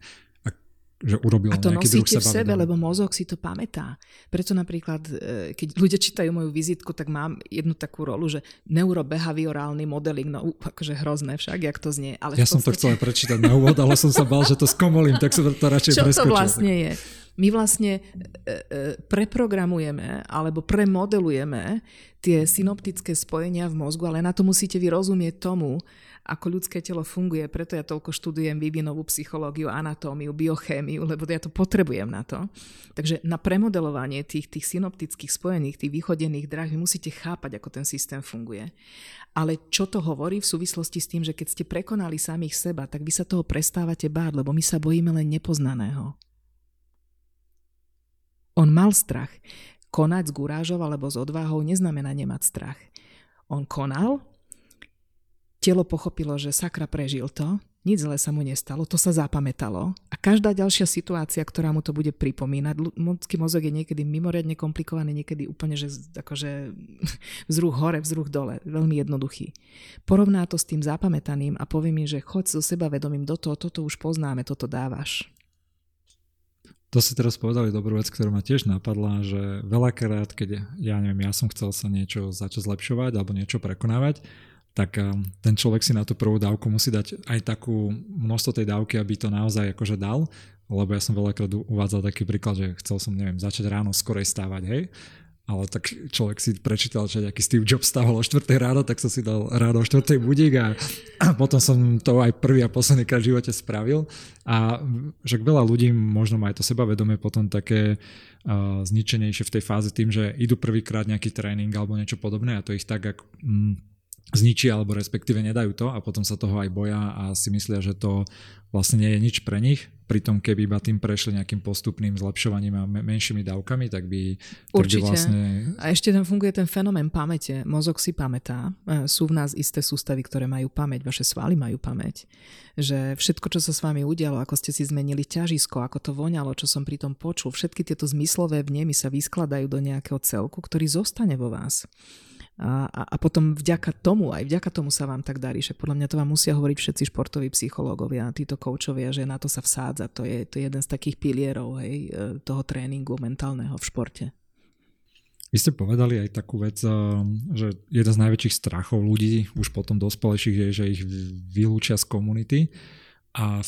že urobil A to nosíte v sebe, lebo mozog si to pamätá. Preto napríklad, e, keď ľudia čítajú moju vizitku, tak mám jednu takú rolu, že neurobehaviorálny modeling, no akože hrozné však, jak to znie. Ale ja podstate... som to chcel prečítať na úvod, ale som sa bal, že to skomolím, tak som to radšej Čo preskočil. To vlastne je? My vlastne e, e, preprogramujeme alebo premodelujeme tie synoptické spojenia v mozgu, ale na to musíte vy rozumieť tomu, ako ľudské telo funguje, preto ja toľko študujem vývinovú psychológiu, anatómiu, biochémiu, lebo ja to potrebujem na to. Takže na premodelovanie tých, tých synoptických spojených, tých východených drah, vy musíte chápať, ako ten systém funguje. Ale čo to hovorí v súvislosti s tým, že keď ste prekonali samých seba, tak vy sa toho prestávate báť, lebo my sa bojíme len nepoznaného. On mal strach. Konať s gurážou alebo s odvahou neznamená nemať strach. On konal, telo pochopilo, že sakra prežil to, nič zle sa mu nestalo, to sa zapamätalo a každá ďalšia situácia, ktorá mu to bude pripomínať, ľudský mozog je niekedy mimoriadne komplikovaný, niekedy úplne, že akože vzruch hore, vzruch dole, veľmi jednoduchý. Porovná to s tým zapamätaným a povie mi, že choď so sebavedomím do toho, toto už poznáme, toto dávaš. To si teraz povedali dobrú vec, ktorá ma tiež napadla, že veľakrát, keď ja neviem, ja som chcel sa niečo začať zlepšovať alebo niečo prekonávať, tak eh, ten človek si na tú prvú dávku musí dať aj takú množstvo tej dávky, aby to naozaj akože dal, lebo ja som veľakrát uvádzal taký príklad, že chcel som, neviem, začať ráno skorej stávať, hej, ale tak človek si prečítal, že nejaký Steve Jobs stával o 4 ráno, tak som si dal ráno o 4 budík a, a potom som to aj prvý a posledný krát v živote spravil. A že veľa ľudí možno má aj to sebavedomie potom také uh, zničenejšie v tej fáze tým, že idú prvýkrát nejaký tréning alebo niečo podobné a to ich tak ako mm, zničia alebo respektíve nedajú to a potom sa toho aj boja a si myslia, že to vlastne nie je nič pre nich. Pritom keby iba tým prešli nejakým postupným zlepšovaním a menšími dávkami, tak by, Určite. Tak by vlastne... A ešte tam funguje ten fenomén pamäte. Mozog si pamätá. E, sú v nás isté sústavy, ktoré majú pamäť. Vaše svaly majú pamäť. Že všetko, čo sa s vami udialo, ako ste si zmenili ťažisko, ako to voňalo, čo som pri tom počul, všetky tieto zmyslové vnemy sa vyskladajú do nejakého celku, ktorý zostane vo vás. A, a, a potom vďaka tomu, aj vďaka tomu sa vám tak darí, že podľa mňa to vám musia hovoriť všetci športoví psychológovia, títo koučovia, že na to sa vsádza. To je, to je jeden z takých pilierov hej, e, toho tréningu mentálneho v športe. Vy ste povedali aj takú vec, e, že jeden z najväčších strachov ľudí, už potom dospelejších, je, že ich vylúčia z komunity a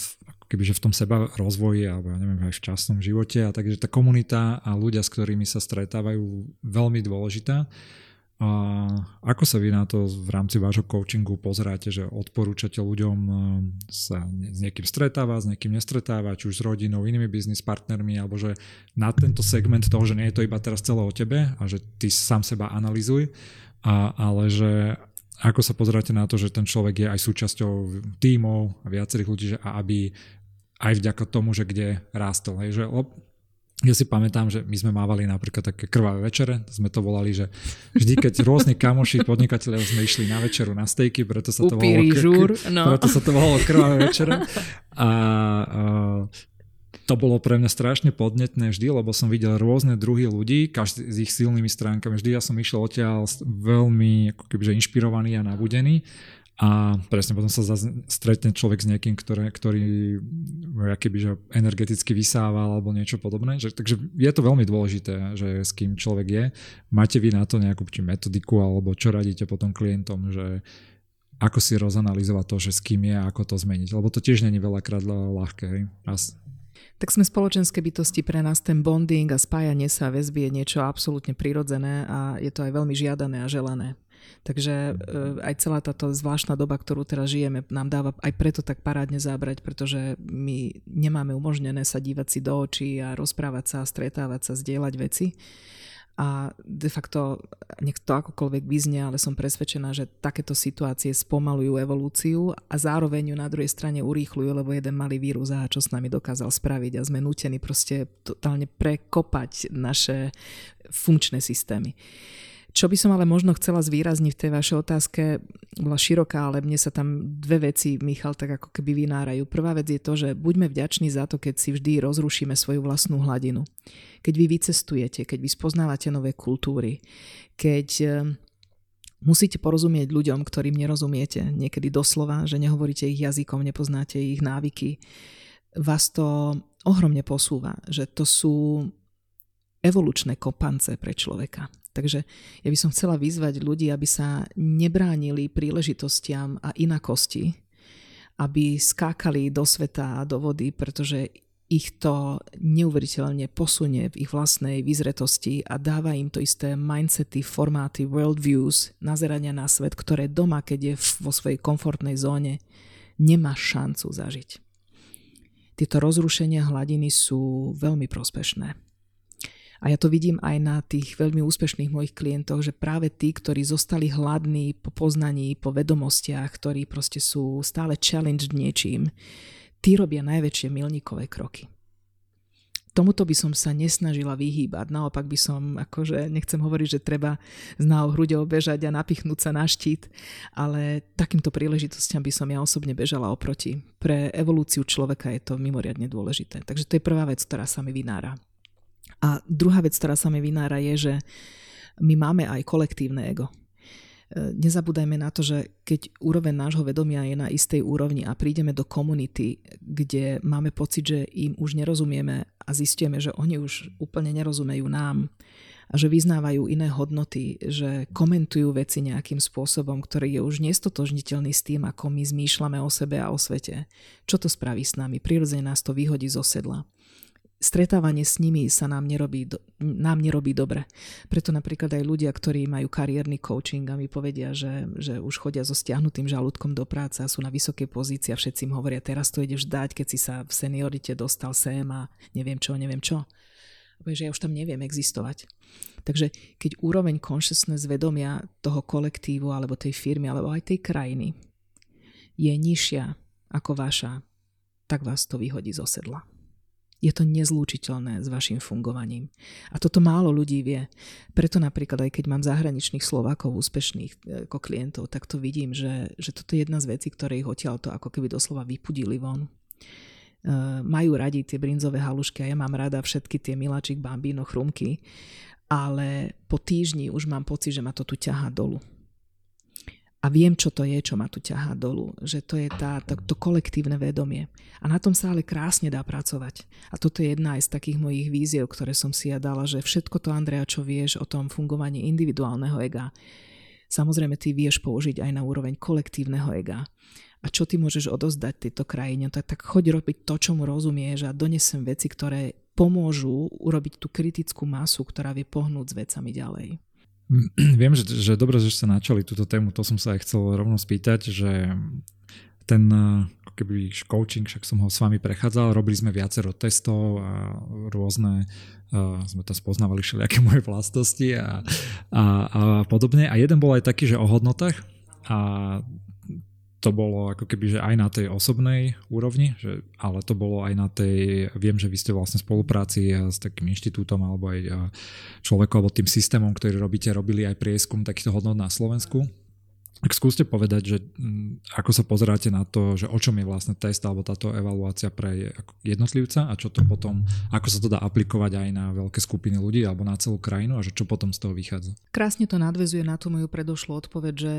kebyže v tom seba rozvoji alebo ja neviem, aj v časnom živote a takže tá komunita a ľudia, s ktorými sa stretávajú, veľmi dôležitá. A ako sa vy na to v rámci vášho coachingu pozeráte, že odporúčate ľuďom eh, sa s niekým stretávať, s niekým nestretávať, či už s rodinou, inými biznis partnermi, alebo že na tento segment toho, že nie je to iba teraz celé o tebe a že ty sám seba analizuj, a, ale že ako sa pozeráte na to, že ten človek je aj súčasťou tímov a viacerých ľudí, že aby aj vďaka tomu, že kde rástol. Hej, že ja si pamätám, že my sme mávali napríklad také krvavé večere, sme to volali, že vždy, keď rôzni kamoši, podnikatelia sme išli na večeru na stejky, preto sa to volalo, žúr, no. preto sa to volalo krvavé večere. A, a to bolo pre mňa strašne podnetné vždy, lebo som videl rôzne druhy ľudí, každý s ich silnými stránkami. Vždy ja som išiel odtiaľ veľmi ako kebyže inšpirovaný a nabudený a presne potom sa stretne človek s niekým, ktoré, ktorý keby, že energeticky vysával alebo niečo podobné. Že, takže je to veľmi dôležité, že s kým človek je. Máte vy na to nejakú či metodiku alebo čo radíte potom klientom, že ako si rozanalizovať to, že s kým je a ako to zmeniť. Lebo to tiež není veľakrát ľahké. Raz. Tak sme spoločenské bytosti, pre nás ten bonding a spájanie sa väzby je niečo absolútne prirodzené a je to aj veľmi žiadané a želané. Takže e, aj celá táto zvláštna doba, ktorú teraz žijeme, nám dáva aj preto tak parádne zábrať, pretože my nemáme umožnené sa dívať si do očí a rozprávať sa, stretávať sa, zdieľať veci. A de facto, nech to akokoľvek vyznie, ale som presvedčená, že takéto situácie spomalujú evolúciu a zároveň ju na druhej strane urýchľujú, lebo jeden malý vírus a čo s nami dokázal spraviť a sme nutení proste totálne prekopať naše funkčné systémy. Čo by som ale možno chcela zvýrazniť v tej vašej otázke, bola široká, ale mne sa tam dve veci, Michal, tak ako keby vynárajú. Prvá vec je to, že buďme vďační za to, keď si vždy rozrušíme svoju vlastnú hladinu. Keď vy vycestujete, keď vy spoznávate nové kultúry, keď eh, musíte porozumieť ľuďom, ktorým nerozumiete, niekedy doslova, že nehovoríte ich jazykom, nepoznáte ich návyky, vás to ohromne posúva, že to sú evolučné kopance pre človeka. Takže ja by som chcela vyzvať ľudí, aby sa nebránili príležitostiam a inakosti, aby skákali do sveta a do vody, pretože ich to neuveriteľne posunie v ich vlastnej vyzretosti a dáva im to isté mindsety, formáty, worldviews, nazerania na svet, ktoré doma, keď je vo svojej komfortnej zóne, nemá šancu zažiť. Tieto rozrušenia hladiny sú veľmi prospešné. A ja to vidím aj na tých veľmi úspešných mojich klientoch, že práve tí, ktorí zostali hladní po poznaní, po vedomostiach, ktorí proste sú stále challenged niečím, tí robia najväčšie milníkové kroky. Tomuto by som sa nesnažila vyhýbať, naopak by som, akože nechcem hovoriť, že treba s náou hrudou bežať a napichnúť sa na štít, ale takýmto príležitostiam by som ja osobne bežala oproti. Pre evolúciu človeka je to mimoriadne dôležité. Takže to je prvá vec, ktorá sa mi vynára. A druhá vec, ktorá sa mi vynára, je, že my máme aj kolektívne ego. E, nezabúdajme na to, že keď úroveň nášho vedomia je na istej úrovni a prídeme do komunity, kde máme pocit, že im už nerozumieme a zistíme, že oni už úplne nerozumejú nám a že vyznávajú iné hodnoty, že komentujú veci nejakým spôsobom, ktorý je už nestotožniteľný s tým, ako my zmýšľame o sebe a o svete. Čo to spraví s nami? Prirodzene nás to vyhodí zo sedla stretávanie s nimi sa nám nerobí, do, nám nerobí dobre. Preto napríklad aj ľudia, ktorí majú kariérny coaching a mi povedia, že, že už chodia so stiahnutým žalúdkom do práce a sú na vysokej pozícii a všetci im hovoria, teraz to ideš dať, keď si sa v seniorite dostal sem a neviem čo, neviem čo. Že ja už tam neviem existovať. Takže keď úroveň consciousness vedomia toho kolektívu alebo tej firmy alebo aj tej krajiny je nižšia ako vaša, tak vás to vyhodí zo sedla je to nezlúčiteľné s vašim fungovaním. A toto málo ľudí vie. Preto napríklad aj keď mám zahraničných Slovákov úspešných e, ako klientov, tak to vidím, že, že toto je jedna z vecí, ktoré ich odtiaľ to ako keby doslova vypudili von. Uh, majú radi tie brinzové halušky a ja mám rada všetky tie miláčik, bambino, chrumky, ale po týždni už mám pocit, že ma to tu ťahá dolu a viem, čo to je, čo ma tu ťahá dolu. Že to je tá, to, to kolektívne vedomie. A na tom sa ale krásne dá pracovať. A toto je jedna aj z takých mojich víziev, ktoré som si ja dala, že všetko to, Andrea, čo vieš o tom fungovaní individuálneho ega, samozrejme ty vieš použiť aj na úroveň kolektívneho ega. A čo ty môžeš odozdať tejto krajine, tak, tak choď robiť to, čo mu rozumieš a donesem veci, ktoré pomôžu urobiť tú kritickú masu, ktorá vie pohnúť s vecami ďalej. Viem, že, že dobre, že ste načali túto tému, to som sa aj chcel rovno spýtať, že ten ako keby coaching, však som ho s vami prechádzal, robili sme viacero testov a rôzne, uh, sme tam spoznávali všelijaké moje vlastnosti a, a, a podobne. A jeden bol aj taký, že o hodnotách a to bolo ako keby, že aj na tej osobnej úrovni, že, ale to bolo aj na tej, viem, že vy ste vlastne v spolupráci s takým inštitútom alebo aj človekom alebo tým systémom, ktorý robíte, robili aj prieskum takýchto hodnot na Slovensku. Tak skúste povedať, že mm, ako sa pozeráte na to, že o čom je vlastne test alebo táto evaluácia pre jednotlivca a čo to potom, ako sa to dá aplikovať aj na veľké skupiny ľudí alebo na celú krajinu a že čo potom z toho vychádza. Krásne to nadvezuje na tú moju predošlú odpoveď, že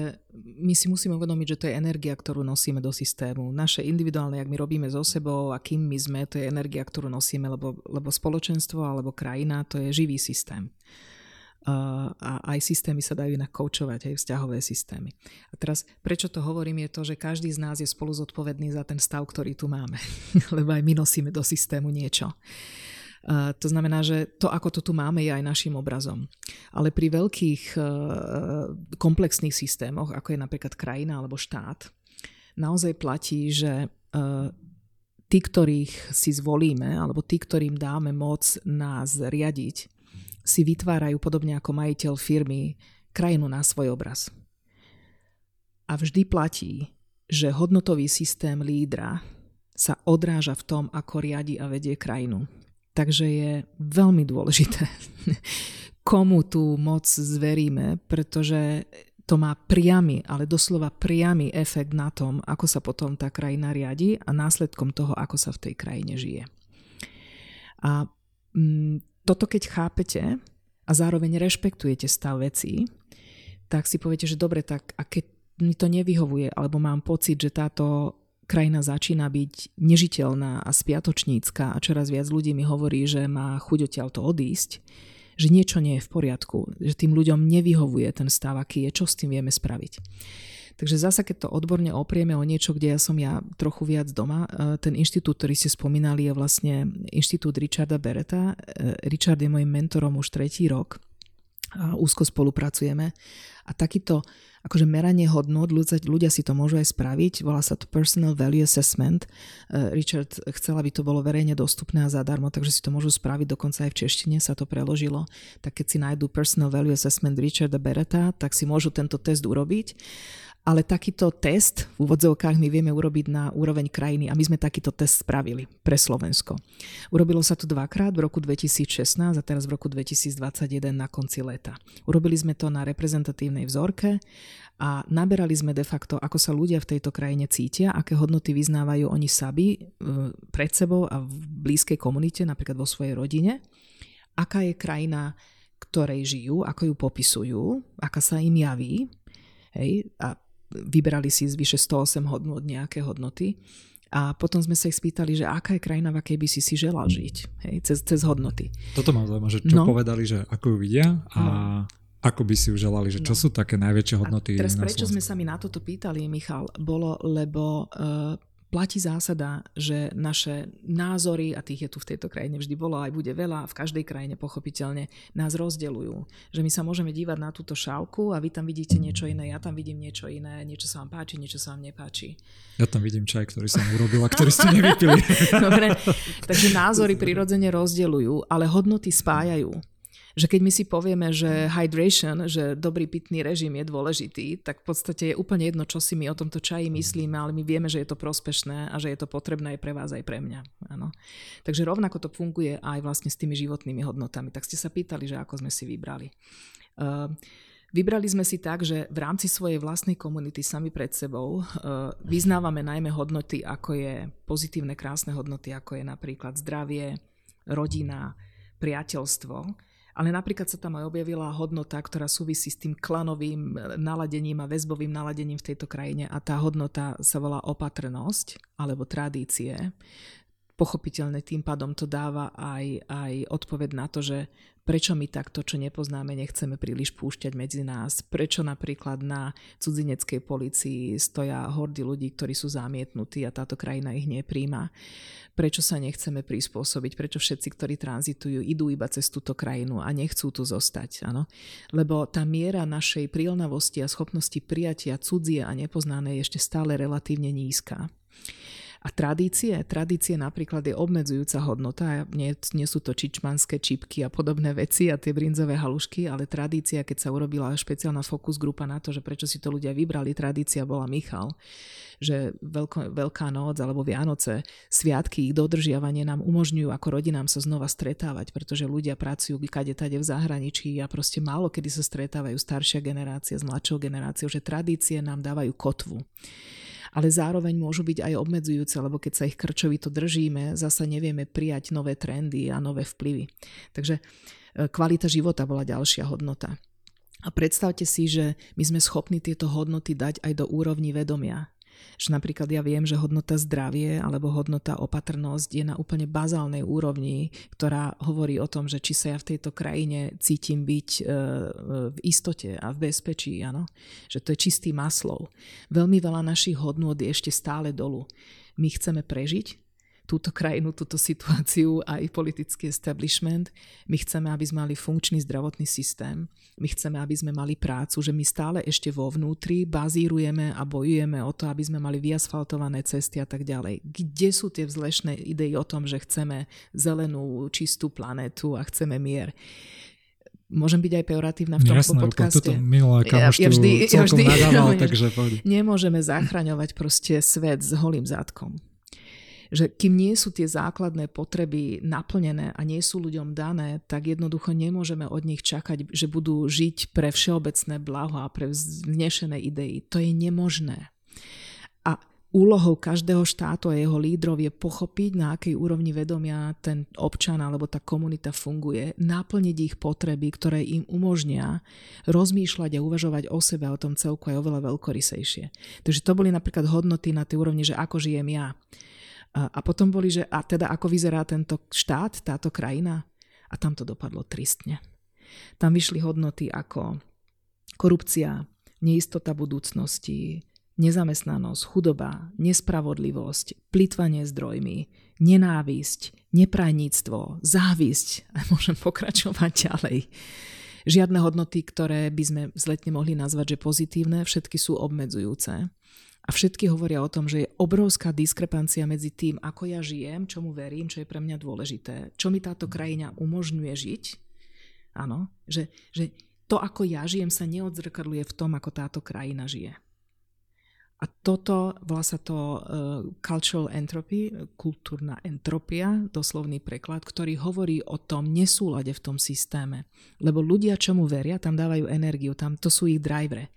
my si musíme uvedomiť, že to je energia, ktorú nosíme do systému. Naše individuálne, ak my robíme so sebou a kým my sme, to je energia, ktorú nosíme, lebo, lebo spoločenstvo alebo krajina to je živý systém a aj systémy sa dajú inak koučovať, aj vzťahové systémy. A teraz, prečo to hovorím, je to, že každý z nás je spolu zodpovedný za ten stav, ktorý tu máme. Lebo aj my nosíme do systému niečo. Uh, to znamená, že to, ako to tu máme, je aj našim obrazom. Ale pri veľkých uh, komplexných systémoch, ako je napríklad krajina alebo štát, naozaj platí, že uh, tí, ktorých si zvolíme, alebo tí, ktorým dáme moc nás riadiť, si vytvárajú podobne ako majiteľ firmy krajinu na svoj obraz. A vždy platí, že hodnotový systém lídra sa odráža v tom, ako riadi a vedie krajinu. Takže je veľmi dôležité, komu tú moc zveríme, pretože to má priamy, ale doslova priamy efekt na tom, ako sa potom tá krajina riadi a následkom toho, ako sa v tej krajine žije. A mm, toto keď chápete a zároveň rešpektujete stav vecí, tak si poviete, že dobre, tak a keď mi to nevyhovuje, alebo mám pocit, že táto krajina začína byť nežiteľná a spiatočnícka a čoraz viac ľudí mi hovorí, že má chuť odtiaľ to odísť, že niečo nie je v poriadku, že tým ľuďom nevyhovuje ten stav, aký je, čo s tým vieme spraviť. Takže zasa, keď to odborne oprieme o niečo, kde ja som ja trochu viac doma, e, ten inštitút, ktorý ste spomínali, je vlastne inštitút Richarda Bereta. E, Richard je môjim mentorom už tretí rok a úzko spolupracujeme. A takýto akože meranie hodnot, ľudia, ľudia si to môžu aj spraviť, volá sa to Personal Value Assessment. E, Richard chcel, aby to bolo verejne dostupné a zadarmo, takže si to môžu spraviť, dokonca aj v češtine sa to preložilo. Tak keď si nájdú Personal Value Assessment Richarda Bereta, tak si môžu tento test urobiť ale takýto test v úvodzovkách my vieme urobiť na úroveň krajiny a my sme takýto test spravili pre Slovensko. Urobilo sa to dvakrát v roku 2016 a teraz v roku 2021 na konci leta. Urobili sme to na reprezentatívnej vzorke a naberali sme de facto, ako sa ľudia v tejto krajine cítia, aké hodnoty vyznávajú oni sami e, pred sebou a v blízkej komunite, napríklad vo svojej rodine, aká je krajina, ktorej žijú, ako ju popisujú, aká sa im javí, hej, a vybrali si z vyše 108 hodnot nejaké hodnoty. A potom sme sa ich spýtali, že aká je krajina, v akej by si si želal žiť, hej, cez, cez hodnoty. Toto mám zaujímavé, že čo no. povedali, že ako ju vidia a no. ako by si ju želali, že čo no. sú také najväčšie hodnoty. A teraz prečo sme sa mi na toto pýtali, Michal, bolo, lebo uh, platí zásada, že naše názory, a tých je tu v tejto krajine vždy bolo, aj bude veľa, v každej krajine pochopiteľne, nás rozdeľujú. Že my sa môžeme dívať na túto šálku a vy tam vidíte niečo iné, ja tam vidím niečo iné, niečo sa vám páči, niečo sa vám nepáči. Ja tam vidím čaj, ktorý som urobil a ktorý ste nevypili. Dobre, takže názory prirodzene rozdeľujú, ale hodnoty spájajú že keď my si povieme, že hydration, že dobrý pitný režim je dôležitý, tak v podstate je úplne jedno, čo si my o tomto čaji myslíme, ale my vieme, že je to prospešné a že je to potrebné aj pre vás, aj pre mňa. Áno. Takže rovnako to funguje aj vlastne s tými životnými hodnotami. Tak ste sa pýtali, že ako sme si vybrali. Uh, Vybrali sme si tak, že v rámci svojej vlastnej komunity sami pred sebou uh, vyznávame najmä hodnoty, ako je pozitívne, krásne hodnoty, ako je napríklad zdravie, rodina, priateľstvo ale napríklad sa tam aj objavila hodnota, ktorá súvisí s tým klanovým naladením a väzbovým naladením v tejto krajine a tá hodnota sa volá opatrnosť alebo tradície. Pochopiteľne tým pádom to dáva aj, aj odpoveď na to, že prečo my takto, čo nepoznáme, nechceme príliš púšťať medzi nás, prečo napríklad na cudzineckej policii stoja hordy ľudí, ktorí sú zamietnutí a táto krajina ich nepríjma, prečo sa nechceme prispôsobiť, prečo všetci, ktorí tranzitujú, idú iba cez túto krajinu a nechcú tu zostať. Áno? Lebo tá miera našej prílnavosti a schopnosti prijatia cudzie a nepoznané je ešte stále relatívne nízka. A tradície, tradície napríklad je obmedzujúca hodnota, nie, nie sú to čičmanské čipky a podobné veci a tie brinzové halušky, ale tradícia, keď sa urobila špeciálna fokus grupa na to, že prečo si to ľudia vybrali, tradícia bola Michal, že veľko, Veľká noc alebo Vianoce, sviatky, ich dodržiavanie nám umožňujú ako rodinám sa znova stretávať, pretože ľudia pracujú kade tade v zahraničí a proste málo kedy sa stretávajú staršia generácia s mladšou generáciou, že tradície nám dávajú kotvu ale zároveň môžu byť aj obmedzujúce, lebo keď sa ich krčovito držíme, zasa nevieme prijať nové trendy a nové vplyvy. Takže e, kvalita života bola ďalšia hodnota. A predstavte si, že my sme schopní tieto hodnoty dať aj do úrovni vedomia. Že napríklad ja viem, že hodnota zdravie alebo hodnota opatrnosť je na úplne bazálnej úrovni, ktorá hovorí o tom, že či sa ja v tejto krajine cítim byť e, v istote a v bezpečí, áno? Že to je čistý maslov. Veľmi veľa našich hodnôt je ešte stále dolu. My chceme prežiť, túto krajinu, túto situáciu aj politický establishment. My chceme, aby sme mali funkčný zdravotný systém. My chceme, aby sme mali prácu, že my stále ešte vo vnútri bazírujeme a bojujeme o to, aby sme mali vyasfaltované cesty a tak ďalej. Kde sú tie vzlešné idei o tom, že chceme zelenú, čistú planetu a chceme mier? Môžem byť aj pejoratívna v tomto Jasné, podcaste. Kamoš ja, ja vždy, ja vždy, nadával, takže poď. Nemôžeme zachraňovať proste svet s holým zátkom že kým nie sú tie základné potreby naplnené a nie sú ľuďom dané, tak jednoducho nemôžeme od nich čakať, že budú žiť pre všeobecné blaho a pre vznešené idei. To je nemožné. A úlohou každého štátu a jeho lídrov je pochopiť, na akej úrovni vedomia ten občan alebo tá komunita funguje, naplniť ich potreby, ktoré im umožnia rozmýšľať a uvažovať o sebe a o tom celku aj oveľa veľkorysejšie. Takže to boli napríklad hodnoty na tej úrovni, že ako žijem ja. A potom boli, že a teda ako vyzerá tento štát, táto krajina? A tam to dopadlo tristne. Tam vyšli hodnoty ako korupcia, neistota budúcnosti, nezamestnanosť, chudoba, nespravodlivosť, plitvanie zdrojmi, nenávisť, neprajníctvo, závisť. A môžem pokračovať ďalej. Žiadne hodnoty, ktoré by sme zletne mohli nazvať, že pozitívne, všetky sú obmedzujúce. A všetky hovoria o tom, že je obrovská diskrepancia medzi tým, ako ja žijem, čomu verím, čo je pre mňa dôležité, čo mi táto krajina umožňuje žiť. Áno, že, že to, ako ja žijem, sa neodzrkadluje v tom, ako táto krajina žije. A toto, volá sa to uh, cultural entropy, kultúrna entropia, doslovný preklad, ktorý hovorí o tom nesúlade v tom systéme. Lebo ľudia, čomu veria, tam dávajú energiu, tam to sú ich drivere.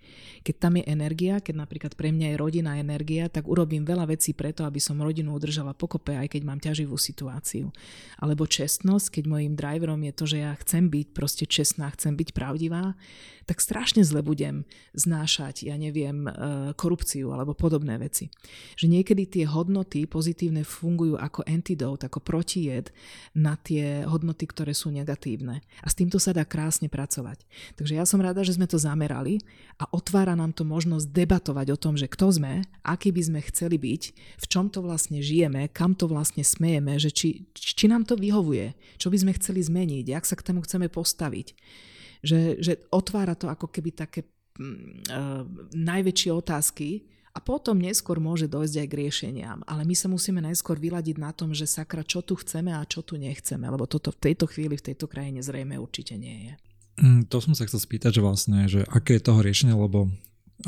Keď tam je energia, keď napríklad pre mňa je rodina energia, tak urobím veľa vecí preto, aby som rodinu udržala pokope, aj keď mám ťaživú situáciu. Alebo čestnosť, keď môjim driverom je to, že ja chcem byť proste čestná, chcem byť pravdivá, tak strašne zle budem znášať, ja neviem, uh, korupciu alebo podobné veci. Že niekedy tie hodnoty pozitívne fungujú ako antidote, ako protijed na tie hodnoty, ktoré sú negatívne. A s týmto sa dá krásne pracovať. Takže ja som rada, že sme to zamerali a otvára nám to možnosť debatovať o tom, že kto sme, aký by sme chceli byť, v čom to vlastne žijeme, kam to vlastne smejeme, že či, či nám to vyhovuje, čo by sme chceli zmeniť, jak sa k tomu chceme postaviť. Že, že otvára to ako keby také uh, najväčšie otázky, a potom neskôr môže dojsť aj k riešeniam. Ale my sa musíme najskôr vyladiť na tom, že sakra, čo tu chceme a čo tu nechceme, lebo toto v tejto chvíli v tejto krajine zrejme určite nie je. Mm, to som sa chcel spýtať, že vlastne, že aké je toho riešenie, lebo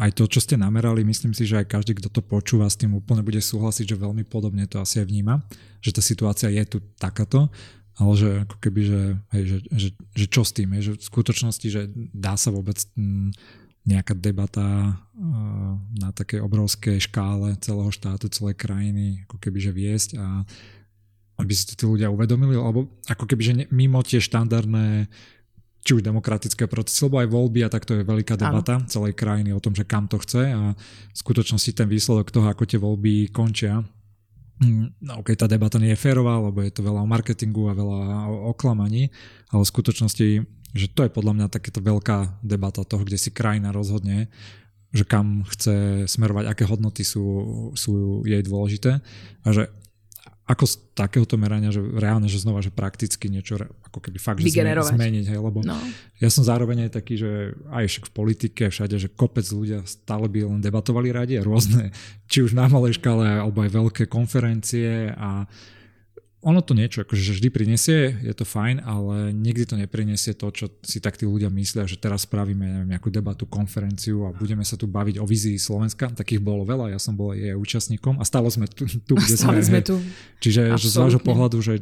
aj to, čo ste namerali, myslím si, že aj každý, kto to počúva, s tým úplne bude súhlasiť, že veľmi podobne to asi aj vníma, že tá situácia je tu takáto, ale že ako keby, že, hej, že, že, že čo s tým, je, že v skutočnosti, že dá sa vôbec mm, nejaká debata eh, na takej obrovskej škále celého štátu, celej krajiny, ako keby že viesť a aby si to tí ľudia uvedomili, alebo ako keby že mimo tie štandardné či už demokratické procesy, lebo aj voľby a takto je veľká debata ano. celej krajiny o tom, že kam to chce a v skutočnosti ten výsledok toho, ako tie voľby končia, ok, tá debata nie je férová, lebo je to veľa o marketingu a veľa o oklamaní, ale v skutočnosti že to je podľa mňa takéto veľká debata toho, kde si krajina rozhodne, že kam chce smerovať, aké hodnoty sú, sú jej dôležité a že ako z takéhoto merania, že reálne, že znova, že prakticky niečo ako keby fakt, že zmeniť, hej, lebo no. ja som zároveň aj taký, že aj však v politike všade, že kopec ľudia stále by len debatovali radi a rôzne, či už na malej škále, alebo aj veľké konferencie a ono to niečo akože vždy prinesie, je to fajn, ale nikdy to neprinesie to, čo si tak tí ľudia myslia, že teraz spravíme neviem, nejakú debatu, konferenciu a budeme sa tu baviť o vízii Slovenska. Takých bolo veľa, ja som bol aj účastníkom a stále sme tu, tu kde stále sme. sme tu. Čiže že z vášho pohľadu, že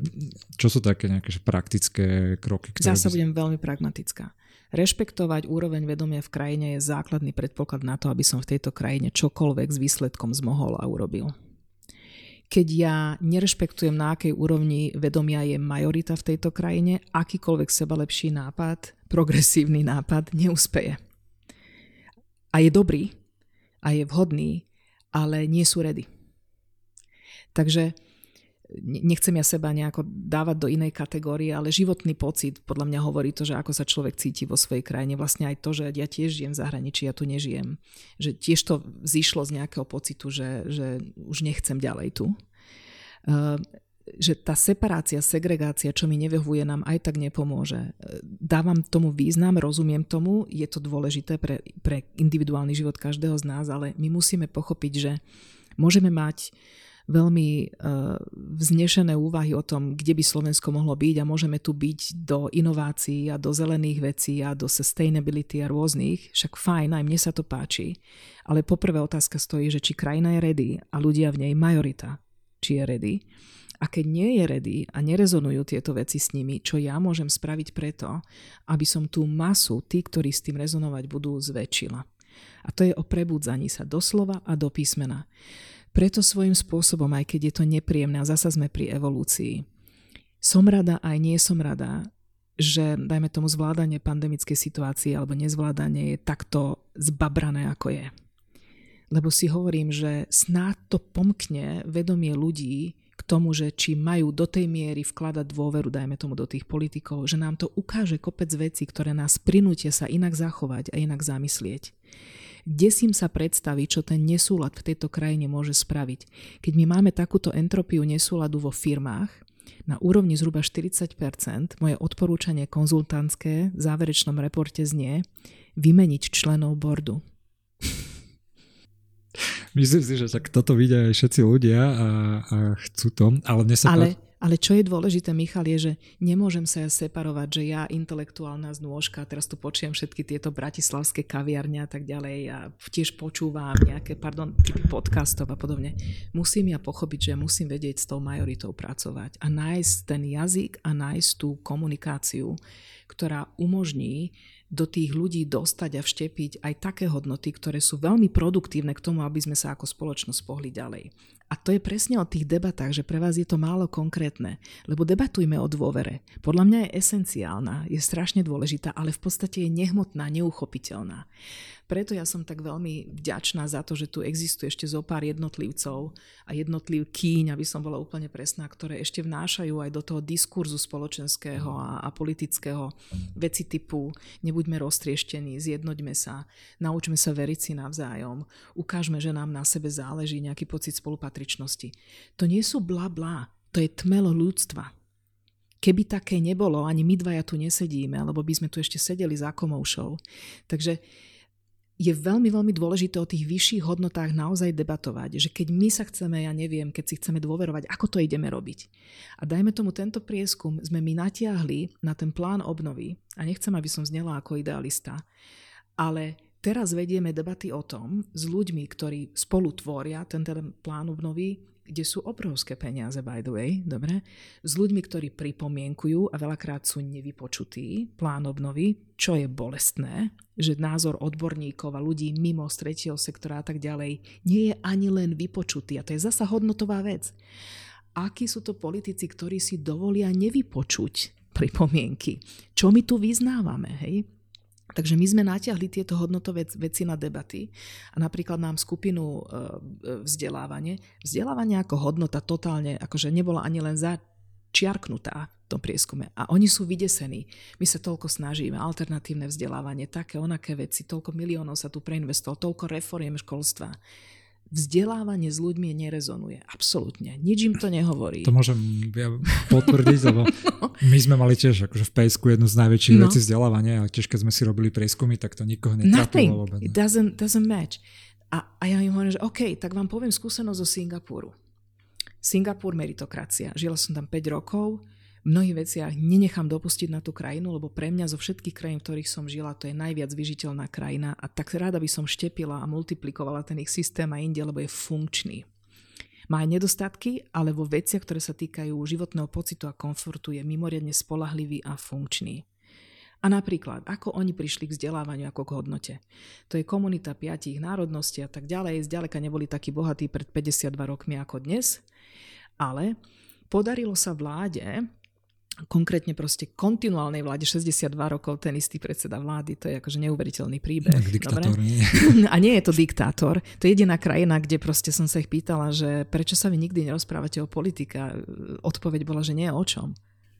čo sú také nejaké praktické kroky? Ktoré Zase by... budem veľmi pragmatická. Rešpektovať úroveň vedomia v krajine je základný predpoklad na to, aby som v tejto krajine čokoľvek s výsledkom zmohol a urobil keď ja nerešpektujem, na akej úrovni vedomia je majorita v tejto krajine, akýkoľvek sebalepší nápad, progresívny nápad neúspeje. A je dobrý, a je vhodný, ale nie sú ready. Takže nechcem ja seba nejako dávať do inej kategórie, ale životný pocit podľa mňa hovorí to, že ako sa človek cíti vo svojej krajine. Vlastne aj to, že ja tiež žijem v zahraničí, ja tu nežijem. Že tiež to zišlo z nejakého pocitu, že, že už nechcem ďalej tu. Ehm, že tá separácia, segregácia, čo mi nevyhovuje, nám aj tak nepomôže. Dávam tomu význam, rozumiem tomu, je to dôležité pre, pre individuálny život každého z nás, ale my musíme pochopiť, že môžeme mať veľmi uh, vznešené úvahy o tom, kde by Slovensko mohlo byť a môžeme tu byť do inovácií a do zelených vecí a do sustainability a rôznych, však fajn, aj mne sa to páči. Ale poprvé otázka stojí, že či krajina je ready a ľudia v nej majorita či je ready. A keď nie je ready a nerezonujú tieto veci s nimi, čo ja môžem spraviť preto, aby som tú masu, tí, ktorí s tým rezonovať budú, zväčšila. A to je o prebudzaní sa doslova a do písmena. Preto svojím spôsobom, aj keď je to nepríjemné, a zasa sme pri evolúcii, som rada aj nie som rada, že dajme tomu zvládanie pandemickej situácie alebo nezvládanie je takto zbabrané, ako je lebo si hovorím, že snáď to pomkne vedomie ľudí k tomu, že či majú do tej miery vkladať dôveru, dajme tomu do tých politikov, že nám to ukáže kopec vecí, ktoré nás prinútia sa inak zachovať a inak zamyslieť. Desím sa predstaviť, čo ten nesúlad v tejto krajine môže spraviť. Keď my máme takúto entropiu nesúladu vo firmách, na úrovni zhruba 40%, moje odporúčanie konzultantské v záverečnom reporte znie vymeniť členov bordu. Myslím si, že tak toto vidia aj všetci ľudia a, a chcú to, ale mne sa ale, ale čo je dôležité, Michal, je, že nemôžem sa ja separovať, že ja intelektuálna znôžka, teraz tu počujem všetky tieto bratislavské kaviarne a tak ďalej a tiež počúvam nejaké, pardon, typy podcastov a podobne. Musím ja pochopiť, že musím vedieť s tou majoritou pracovať a nájsť ten jazyk a nájsť tú komunikáciu, ktorá umožní do tých ľudí dostať a vštepiť aj také hodnoty, ktoré sú veľmi produktívne k tomu, aby sme sa ako spoločnosť pohli ďalej. A to je presne o tých debatách, že pre vás je to málo konkrétne, lebo debatujme o dôvere. Podľa mňa je esenciálna, je strašne dôležitá, ale v podstate je nehmotná, neuchopiteľná. Preto ja som tak veľmi vďačná za to, že tu existuje ešte zo pár jednotlivcov a kýň, aby som bola úplne presná, ktoré ešte vnášajú aj do toho diskurzu spoločenského a, a politického veci typu nebuďme roztrieštení, zjednoďme sa, naučme sa veriť si navzájom, ukážme, že nám na sebe záleží nejaký pocit spolupatričnosti. To nie sú bla bla, to je tmelo ľudstva. Keby také nebolo, ani my dvaja tu nesedíme, alebo by sme tu ešte sedeli za komoušou. Takže je veľmi, veľmi dôležité o tých vyšších hodnotách naozaj debatovať, že keď my sa chceme, ja neviem, keď si chceme dôverovať, ako to ideme robiť. A dajme tomu tento prieskum, sme my natiahli na ten plán obnovy, a nechcem, aby som znela ako idealista, ale teraz vedieme debaty o tom s ľuďmi, ktorí spolu tvoria ten, ten plán obnovy, kde sú obrovské peniaze, by the way, dobre, s ľuďmi, ktorí pripomienkujú a veľakrát sú nevypočutí plán obnovy, čo je bolestné, že názor odborníkov a ľudí mimo z tretieho sektora a tak ďalej nie je ani len vypočutý. A to je zasa hodnotová vec. Akí sú to politici, ktorí si dovolia nevypočuť pripomienky? Čo my tu vyznávame, hej? Takže my sme natiahli tieto hodnotové veci na debaty a napríklad nám skupinu e, vzdelávanie, vzdelávanie ako hodnota totálne, akože nebola ani len začiarknutá v tom prieskume. A oni sú vydesení. My sa toľko snažíme, alternatívne vzdelávanie, také, onaké veci, toľko miliónov sa tu preinvestovalo, toľko reforiem školstva. Vzdelávanie s ľuďmi nerezonuje. Absolútne. Nič im to nehovorí. To môžem ja potvrdiť, lebo my sme mali tiež akože v PSku jednu z najväčších no. vecí vzdelávania, ale tiež keď sme si robili prieskumy, tak to nikoho netrápilo vôbec. It doesn't, doesn't match. A, a ja im hovorím, že OK, tak vám poviem skúsenosť zo Singapuru. Singapur, meritokracia. Žila som tam 5 rokov, mnohých veciach nenechám dopustiť na tú krajinu, lebo pre mňa zo všetkých krajín, v ktorých som žila, to je najviac vyžiteľná krajina a tak rada by som štepila a multiplikovala ten ich systém a inde, lebo je funkčný. Má aj nedostatky, ale vo veciach, ktoré sa týkajú životného pocitu a komfortu, je mimoriadne spolahlivý a funkčný. A napríklad, ako oni prišli k vzdelávaniu ako k hodnote. To je komunita piatich národností a tak ďalej. Zďaleka neboli takí bohatí pred 52 rokmi ako dnes, ale podarilo sa vláde konkrétne proste kontinuálnej vláde 62 rokov ten istý predseda vlády, to je akože neuveriteľný príbeh. Tak diktátor nie. A nie je to diktátor. To je jediná krajina, kde proste som sa ich pýtala, že prečo sa vy nikdy nerozprávate o politika. Odpoveď bola, že nie o čom.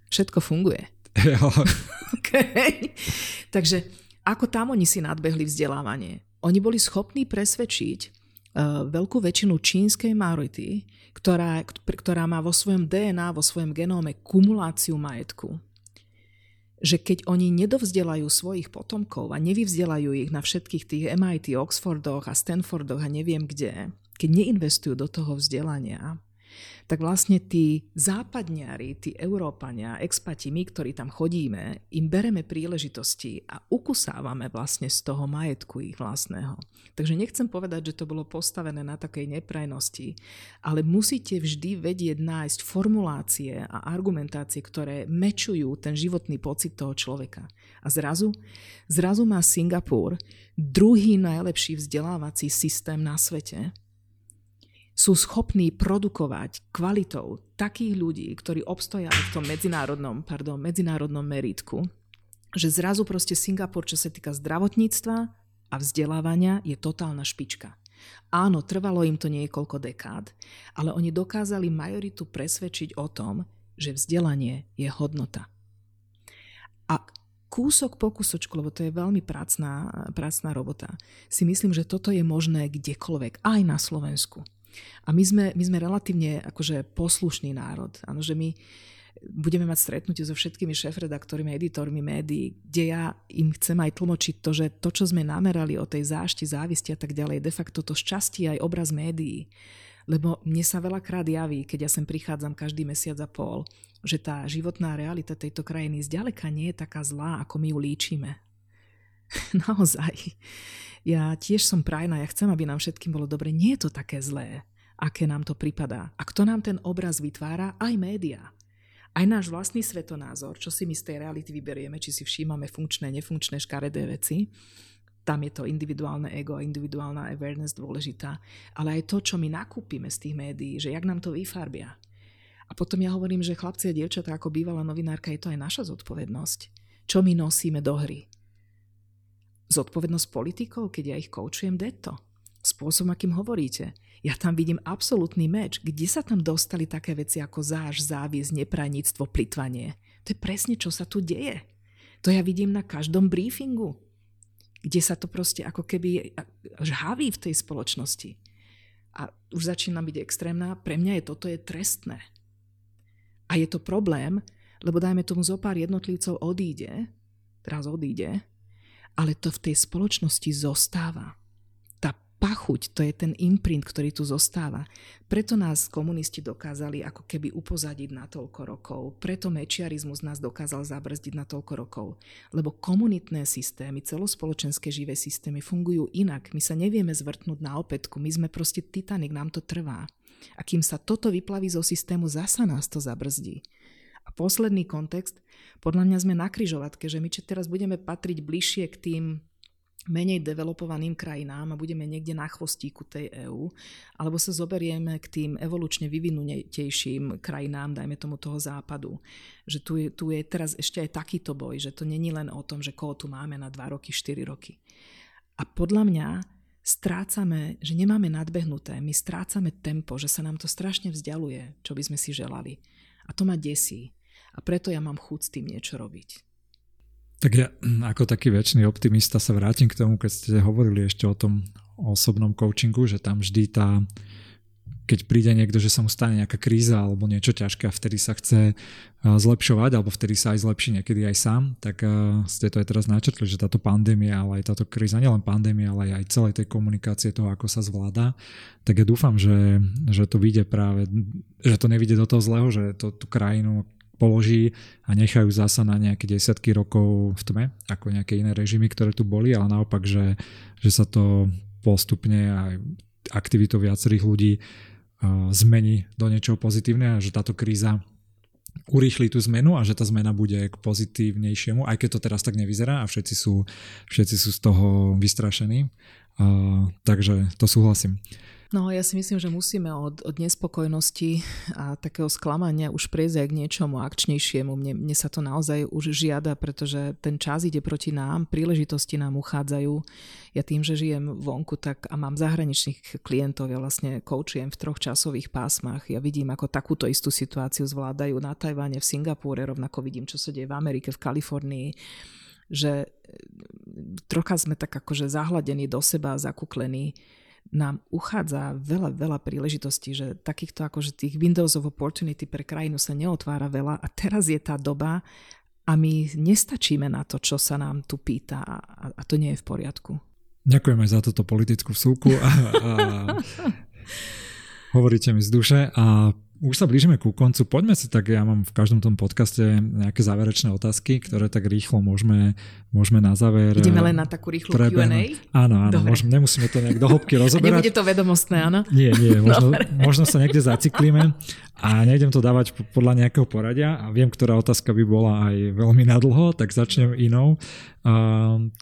Všetko funguje. okay. Takže ako tam oni si nadbehli vzdelávanie? Oni boli schopní presvedčiť veľkú väčšinu čínskej majority, ktorá, ktorá má vo svojom DNA, vo svojom genóme kumuláciu majetku, že keď oni nedovzdelajú svojich potomkov a nevyvzdelajú ich na všetkých tých MIT, Oxfordoch a Stanfordoch a neviem kde, keď neinvestujú do toho vzdelania, tak vlastne tí západňari, tí Európania, expati, my, ktorí tam chodíme, im bereme príležitosti a ukusávame vlastne z toho majetku ich vlastného. Takže nechcem povedať, že to bolo postavené na takej neprajnosti, ale musíte vždy vedieť nájsť formulácie a argumentácie, ktoré mečujú ten životný pocit toho človeka. A zrazu, zrazu má Singapur druhý najlepší vzdelávací systém na svete, sú schopní produkovať kvalitou takých ľudí, ktorí obstojali v tom medzinárodnom, pardon, medzinárodnom meritku, že zrazu proste Singapur, čo sa týka zdravotníctva a vzdelávania, je totálna špička. Áno, trvalo im to niekoľko dekád, ale oni dokázali majoritu presvedčiť o tom, že vzdelanie je hodnota. A kúsok po kúsočku, lebo to je veľmi pracná, pracná robota, si myslím, že toto je možné kdekoľvek, aj na Slovensku. A my sme, my sme relatívne akože poslušný národ. Áno, že my budeme mať stretnutie so všetkými šéf-redaktormi, editormi médií, kde ja im chcem aj tlmočiť to, že to, čo sme namerali o tej zášti, závisti a tak ďalej, de facto to šťastie aj obraz médií. Lebo mne sa veľakrát javí, keď ja sem prichádzam každý mesiac a pol, že tá životná realita tejto krajiny zďaleka nie je taká zlá, ako my ju líčime. Naozaj ja tiež som prajná, ja chcem, aby nám všetkým bolo dobre. Nie je to také zlé, aké nám to pripadá. A kto nám ten obraz vytvára? Aj médiá. Aj náš vlastný svetonázor, čo si my z tej reality vyberieme, či si všímame funkčné, nefunkčné, škaredé veci, tam je to individuálne ego a individuálna awareness dôležitá, ale aj to, čo my nakúpime z tých médií, že jak nám to vyfarbia. A potom ja hovorím, že chlapci a dievčatá ako bývalá novinárka je to aj naša zodpovednosť. Čo my nosíme do hry? Zodpovednosť politikov, keď ja ich koučujem, deto. Spôsob, akým hovoríte. Ja tam vidím absolútny meč. Kde sa tam dostali také veci ako záž, závis, nepraníctvo, plitvanie? To je presne, čo sa tu deje. To ja vidím na každom briefingu. Kde sa to proste ako keby žhaví v tej spoločnosti. A už začína byť extrémna. Pre mňa je toto je trestné. A je to problém, lebo dajme tomu zo pár jednotlivcov odíde, teraz odíde, ale to v tej spoločnosti zostáva. Tá pachuť, to je ten imprint, ktorý tu zostáva. Preto nás komunisti dokázali ako keby upozadiť na toľko rokov. Preto mečiarizmus nás dokázal zabrzdiť na toľko rokov. Lebo komunitné systémy, celospoločenské živé systémy fungujú inak. My sa nevieme zvrtnúť na opätku. My sme proste Titanic, nám to trvá. A kým sa toto vyplaví zo systému, zasa nás to zabrzdí. A posledný kontext, podľa mňa sme na kryžovatke, že my či teraz budeme patriť bližšie k tým menej developovaným krajinám a budeme niekde na chvostíku tej EÚ, alebo sa zoberieme k tým evolučne vyvinutejším krajinám, dajme tomu toho západu. Že tu je, tu je teraz ešte aj takýto boj, že to není len o tom, že koho tu máme na 2 roky, 4 roky. A podľa mňa strácame, že nemáme nadbehnuté, my strácame tempo, že sa nám to strašne vzdialuje, čo by sme si želali. A to ma desí. A preto ja mám chuť s tým niečo robiť. Tak ja ako taký väčší optimista sa vrátim k tomu, keď ste hovorili ešte o tom, osobnom coachingu, že tam vždy tá keď príde niekto, že sa mu stane nejaká kríza alebo niečo ťažké a vtedy sa chce zlepšovať alebo vtedy sa aj zlepší niekedy aj sám, tak ste to aj teraz načrtli, že táto pandémia, ale aj táto kríza, nielen pandémia, ale aj celej tej komunikácie toho, ako sa zvláda, tak ja dúfam, že, že to vyjde práve, že to nevidie do toho zlého, že to, tú krajinu položí a nechajú zasa na nejaké desiatky rokov v tme, ako nejaké iné režimy, ktoré tu boli, ale naopak, že, že sa to postupne aj aktivitou viacerých ľudí zmení do niečoho pozitívneho a že táto kríza urýchli tú zmenu a že tá zmena bude k pozitívnejšiemu, aj keď to teraz tak nevyzerá a všetci sú, všetci sú z toho vystrašení. Uh, takže to súhlasím. No ja si myslím, že musíme od, od nespokojnosti a takého sklamania už prejsť aj k niečomu akčnejšiemu. Mne, mne sa to naozaj už žiada, pretože ten čas ide proti nám, príležitosti nám uchádzajú. Ja tým, že žijem vonku tak a mám zahraničných klientov, ja vlastne koučujem v troch časových pásmach. Ja vidím, ako takúto istú situáciu zvládajú na Tajvane, v Singapúre, rovnako vidím, čo sa deje v Amerike, v Kalifornii že trocha sme tak akože zahladení do seba, zakuklení nám uchádza veľa, veľa príležitostí, že takýchto akože tých Windows of Opportunity pre krajinu sa neotvára veľa a teraz je tá doba a my nestačíme na to, čo sa nám tu pýta a, a to nie je v poriadku. Ďakujem aj za túto politickú vsúku. A, a, hovoríte mi z duše a už sa blížime ku koncu. Poďme si tak, ja mám v každom tom podcaste nejaké záverečné otázky, ktoré tak rýchlo môžeme, môžeme na záver... Ideme len na takú rýchlu Q&A? Áno, áno, môžeme, nemusíme to nejak do hĺbky rozoberať. A nebude to vedomostné, áno? Nie, nie, možno, možno sa niekde zaciklíme a nejdem to dávať podľa nejakého poradia a viem, ktorá otázka by bola aj veľmi nadlho, tak začnem inou.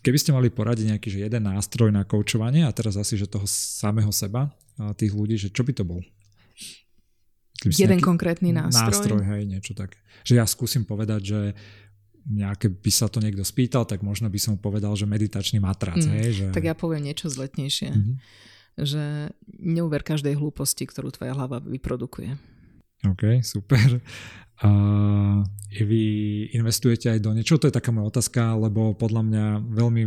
Keby ste mali poradiť nejaký že jeden nástroj na koučovanie a teraz asi, že toho samého seba, tých ľudí, že čo by to bol? Jeden konkrétny nástroj. Nástroj, hej, niečo také. Že ja skúsim povedať, že nejaké by sa to niekto spýtal, tak možno by som povedal, že meditačný matrac. Mm, hej, že... Tak ja poviem niečo zletnejšie. Mm-hmm. Že neuver každej hlúposti, ktorú tvoja hlava vyprodukuje. OK, super. Uh, vy investujete aj do niečo? To je taká moja otázka, lebo podľa mňa veľmi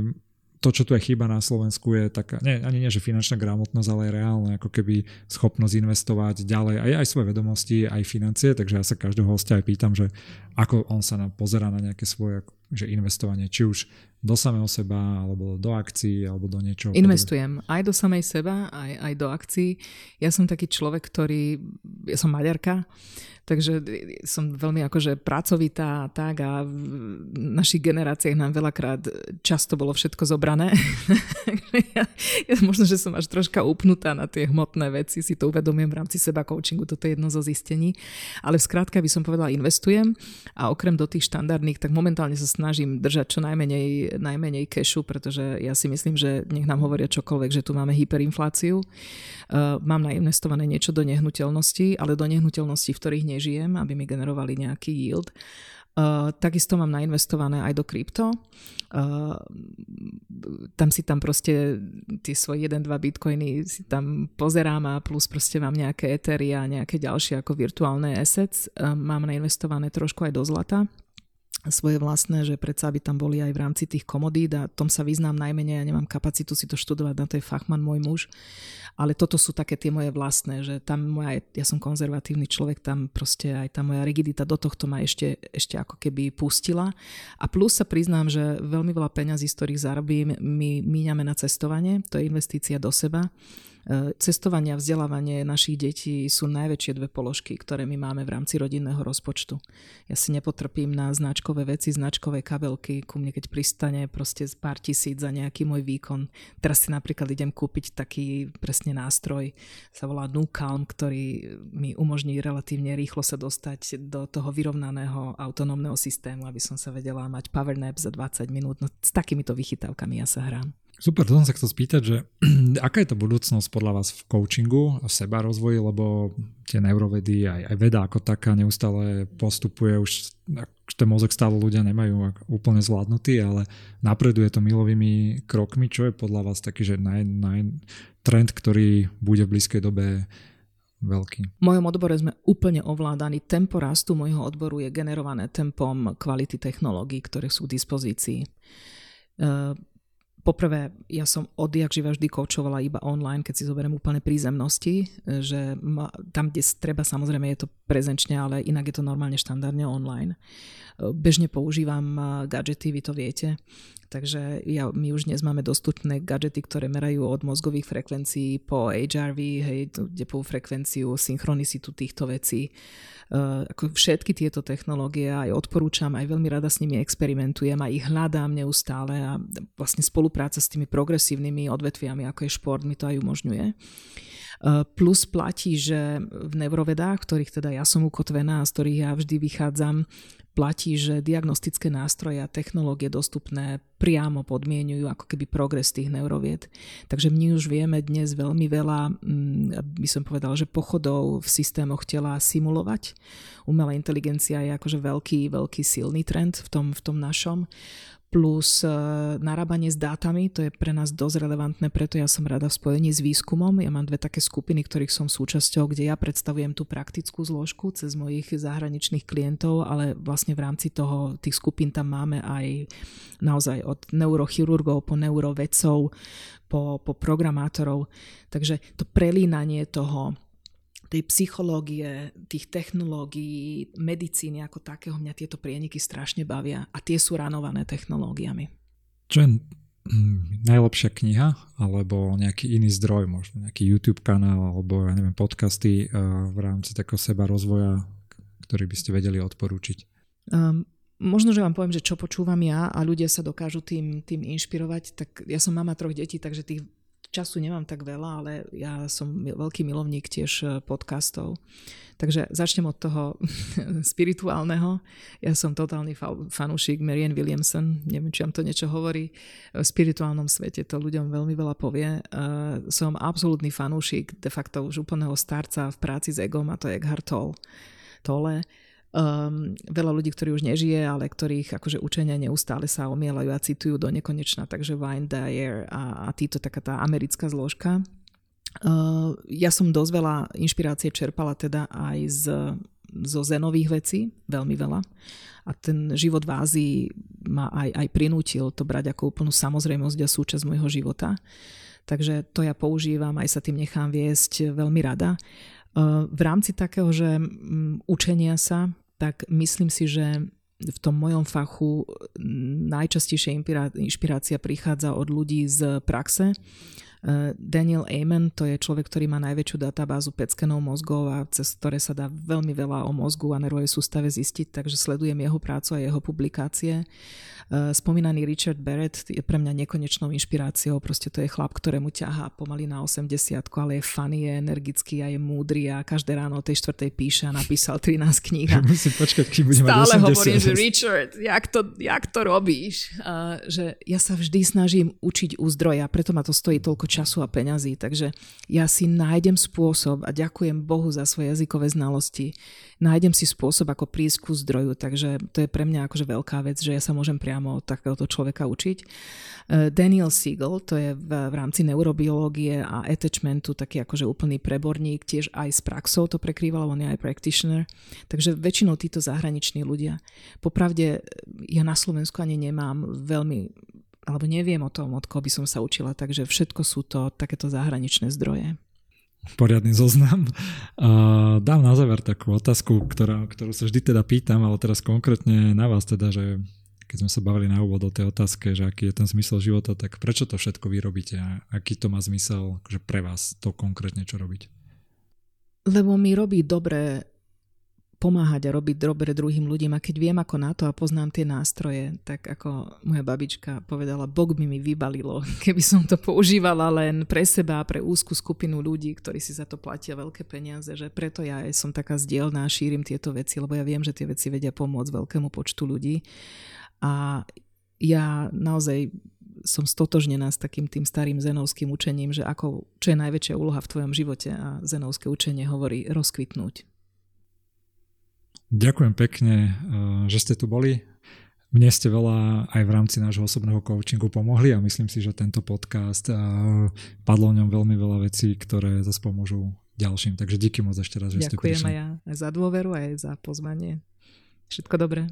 to, čo tu je chyba na Slovensku, je taká, nie, ani nie, že finančná gramotnosť, ale aj reálne ako keby schopnosť investovať ďalej. Aj, aj svoje vedomosti, aj financie, takže ja sa každého hostia aj pýtam, že ako on sa na, pozera na nejaké svoje že investovanie, či už do samého seba, alebo do akcií, alebo do niečoho. Investujem podobne. aj do samej seba, aj, aj do akcií. Ja som taký človek, ktorý, ja som maďarka, takže som veľmi akože pracovitá tak a v našich generáciách nám veľakrát často bolo všetko zobrané. ja, ja, možno, že som až troška upnutá na tie hmotné veci, si to uvedomujem v rámci seba coachingu, toto je jedno zo zistení. Ale v skrátka by som povedala, investujem a okrem do tých štandardných, tak momentálne sa snažím držať čo najmenej, najmenej kešu, pretože ja si myslím, že nech nám hovoria čokoľvek, že tu máme hyperinfláciu. Uh, mám nainvestované niečo do nehnuteľnosti, ale do nehnuteľností, v ktorých nežijem, aby mi generovali nejaký yield. Uh, takisto mám nainvestované aj do krypto. Uh, tam si tam proste tie svoje 1-2 bitcoiny si tam pozerám a plus proste mám nejaké ethery a nejaké ďalšie ako virtuálne assets. Uh, mám nainvestované trošku aj do zlata svoje vlastné, že predsa by tam boli aj v rámci tých komodít a tom sa vyznám najmenej, ja nemám kapacitu si to študovať, na to je fachman môj muž, ale toto sú také tie moje vlastné, že tam moja, ja som konzervatívny človek, tam proste aj tá moja rigidita do tohto ma ešte, ešte ako keby pustila. A plus sa priznám, že veľmi veľa peňazí, z ktorých zarobím, my míňame na cestovanie, to je investícia do seba, cestovanie a vzdelávanie našich detí sú najväčšie dve položky, ktoré my máme v rámci rodinného rozpočtu. Ja si nepotrpím na značkové veci, značkové kabelky, ku mne keď pristane proste pár tisíc za nejaký môj výkon. Teraz si napríklad idem kúpiť taký presne nástroj, sa volá Nucalm, ktorý mi umožní relatívne rýchlo sa dostať do toho vyrovnaného autonómneho systému, aby som sa vedela mať power nap za 20 minút. No, s takýmito vychytávkami ja sa hrám. Super, to som sa chcel spýtať, že aká je to budúcnosť podľa vás v coachingu, v seba rozvoji, lebo tie neurovedy, aj, aj veda ako taká neustále postupuje, už ten mozog stále ľudia nemajú úplne zvládnutý, ale napreduje to milovými krokmi. Čo je podľa vás taký, že naj, naj, trend, ktorý bude v blízkej dobe veľký. V mojom odbore sme úplne ovládaní. Tempo rastu môjho odboru je generované tempom kvality technológií, ktoré sú v dispozícii Poprvé, ja som odjak živa vždy koučovala iba online, keď si zoberiem úplne prízemnosti, že ma, tam, kde treba, samozrejme je to prezenčne, ale inak je to normálne štandardne online. Bežne používam gadgety, vy to viete, takže ja, my už dnes máme dostupné gadgety, ktoré merajú od mozgových frekvencií po HRV, hej, depovú frekvenciu, synchronicitu týchto vecí. Uh, ako všetky tieto technológie aj odporúčam, aj veľmi rada s nimi experimentujem a ich hľadám neustále a vlastne spolupráca s tými progresívnymi odvetviami, ako je šport, mi to aj umožňuje. Uh, plus platí, že v neurovedách, ktorých teda ja som ukotvená a z ktorých ja vždy vychádzam, platí, že diagnostické nástroje a technológie dostupné priamo podmienujú ako keby progres tých neurovied. Takže my už vieme dnes veľmi veľa, mm, by som povedala, že pochodov v systémoch tela simulovať. Umelá inteligencia je akože veľký, veľký silný trend v tom, v tom našom plus uh, narábanie s dátami, to je pre nás dosť relevantné, preto ja som rada v spojení s výskumom. Ja mám dve také skupiny, ktorých som súčasťou, kde ja predstavujem tú praktickú zložku cez mojich zahraničných klientov, ale vlastne v rámci toho tých skupín tam máme aj naozaj od neurochirurgov po neurovedcov, po, po programátorov. Takže to prelínanie toho tej psychológie, tých technológií, medicíny ako takého, mňa tieto prieniky strašne bavia a tie sú ranované technológiami. Čo je hm, najlepšia kniha alebo nejaký iný zdroj, možno nejaký YouTube kanál alebo ja neviem, podcasty uh, v rámci takého seba rozvoja, ktorý by ste vedeli odporúčiť? Um, možno, že vám poviem, že čo počúvam ja a ľudia sa dokážu tým, tým inšpirovať, tak ja som mama troch detí, takže tých času nemám tak veľa, ale ja som veľký milovník tiež e, podcastov. Takže začnem od toho spirituálneho. Ja som totálny fanúšik Marianne Williamson, neviem, či vám to niečo hovorí. V spirituálnom svete to ľuďom veľmi veľa povie. E, som absolútny fanúšik de facto už úplného starca v práci s egom a to je Eckhart Tolle. Um, veľa ľudí, ktorí už nežije, ale ktorých akože učenia neustále sa omielajú a citujú do nekonečna, takže Wine Dyer a, a títo taká tá americká zložka. Uh, ja som dosť veľa inšpirácie čerpala teda aj z, zo zenových vecí, veľmi veľa. A ten život v Ázii ma aj, aj prinútil to brať ako úplnú samozrejmosť a súčasť môjho života. Takže to ja používam, aj sa tým nechám viesť veľmi rada. Uh, v rámci takého, že um, učenia sa, tak myslím si, že v tom mojom fachu najčastejšia inšpirácia prichádza od ľudí z praxe. Eh, Daniel Amen, to je človek, ktorý má najväčšiu databázu peckenov mozgov a cez ktoré sa dá veľmi veľa o mozgu a nervovej sústave zistiť, takže sledujem jeho prácu a jeho publikácie. Eh, spomínaný Richard Barrett je pre mňa nekonečnou inšpiráciou, proste to je chlap, ktorému ťahá pomaly na 80, ale je funny, je energický a je múdry a každé ráno o tej štvrtej píše a napísal 13 kníh. Musím počkať, kým budem Stále mať 80. hovorím, že Richard, jak to, jak to robíš? Uh, že ja sa vždy snažím učiť u zdroja, preto ma to stojí toľko času a peňazí, takže ja si nájdem spôsob a ďakujem Bohu za svoje jazykové znalosti nájdem si spôsob, ako prísť ku zdroju, takže to je pre mňa akože veľká vec, že ja sa môžem priamo od takéhoto človeka učiť. E, Daniel Siegel, to je v, v rámci neurobiológie a attachmentu taký akože úplný preborník, tiež aj s praxou to prekrýval, on je aj practitioner, takže väčšinou títo zahraniční ľudia. Popravde ja na Slovensku ani nemám veľmi alebo neviem o tom, od koho by som sa učila, takže všetko sú to takéto zahraničné zdroje poriadny zoznam. A dám na záver takú otázku, ktorá, ktorú sa vždy teda pýtam, ale teraz konkrétne na vás teda, že keď sme sa bavili na úvod o tej otázke, že aký je ten zmysel života, tak prečo to všetko vy robíte a aký to má zmysel že pre vás to konkrétne, čo robiť? Lebo mi robí dobre pomáhať a robiť dobre druhým ľuďom. A keď viem ako na to a poznám tie nástroje, tak ako moja babička povedala, Bog by mi vybalilo, keby som to používala len pre seba a pre úzku skupinu ľudí, ktorí si za to platia veľké peniaze, že preto ja som taká zdielná a šírim tieto veci, lebo ja viem, že tie veci vedia pomôcť veľkému počtu ľudí. A ja naozaj som stotožnená s takým tým starým zenovským učením, že ako, čo je najväčšia úloha v tvojom živote. A zenovské učenie hovorí rozkvitnúť. Ďakujem pekne, eh, že ste tu boli. Mne ste veľa aj v rámci nášho osobného coachingu pomohli a myslím si, že tento podcast eh, padlo v ňom veľmi veľa vecí, ktoré zase pomôžu ďalším. Takže díky moc ešte raz, že Ďakujem ste prišli. Ďakujem aj ja za dôveru, aj za pozvanie. Všetko dobré.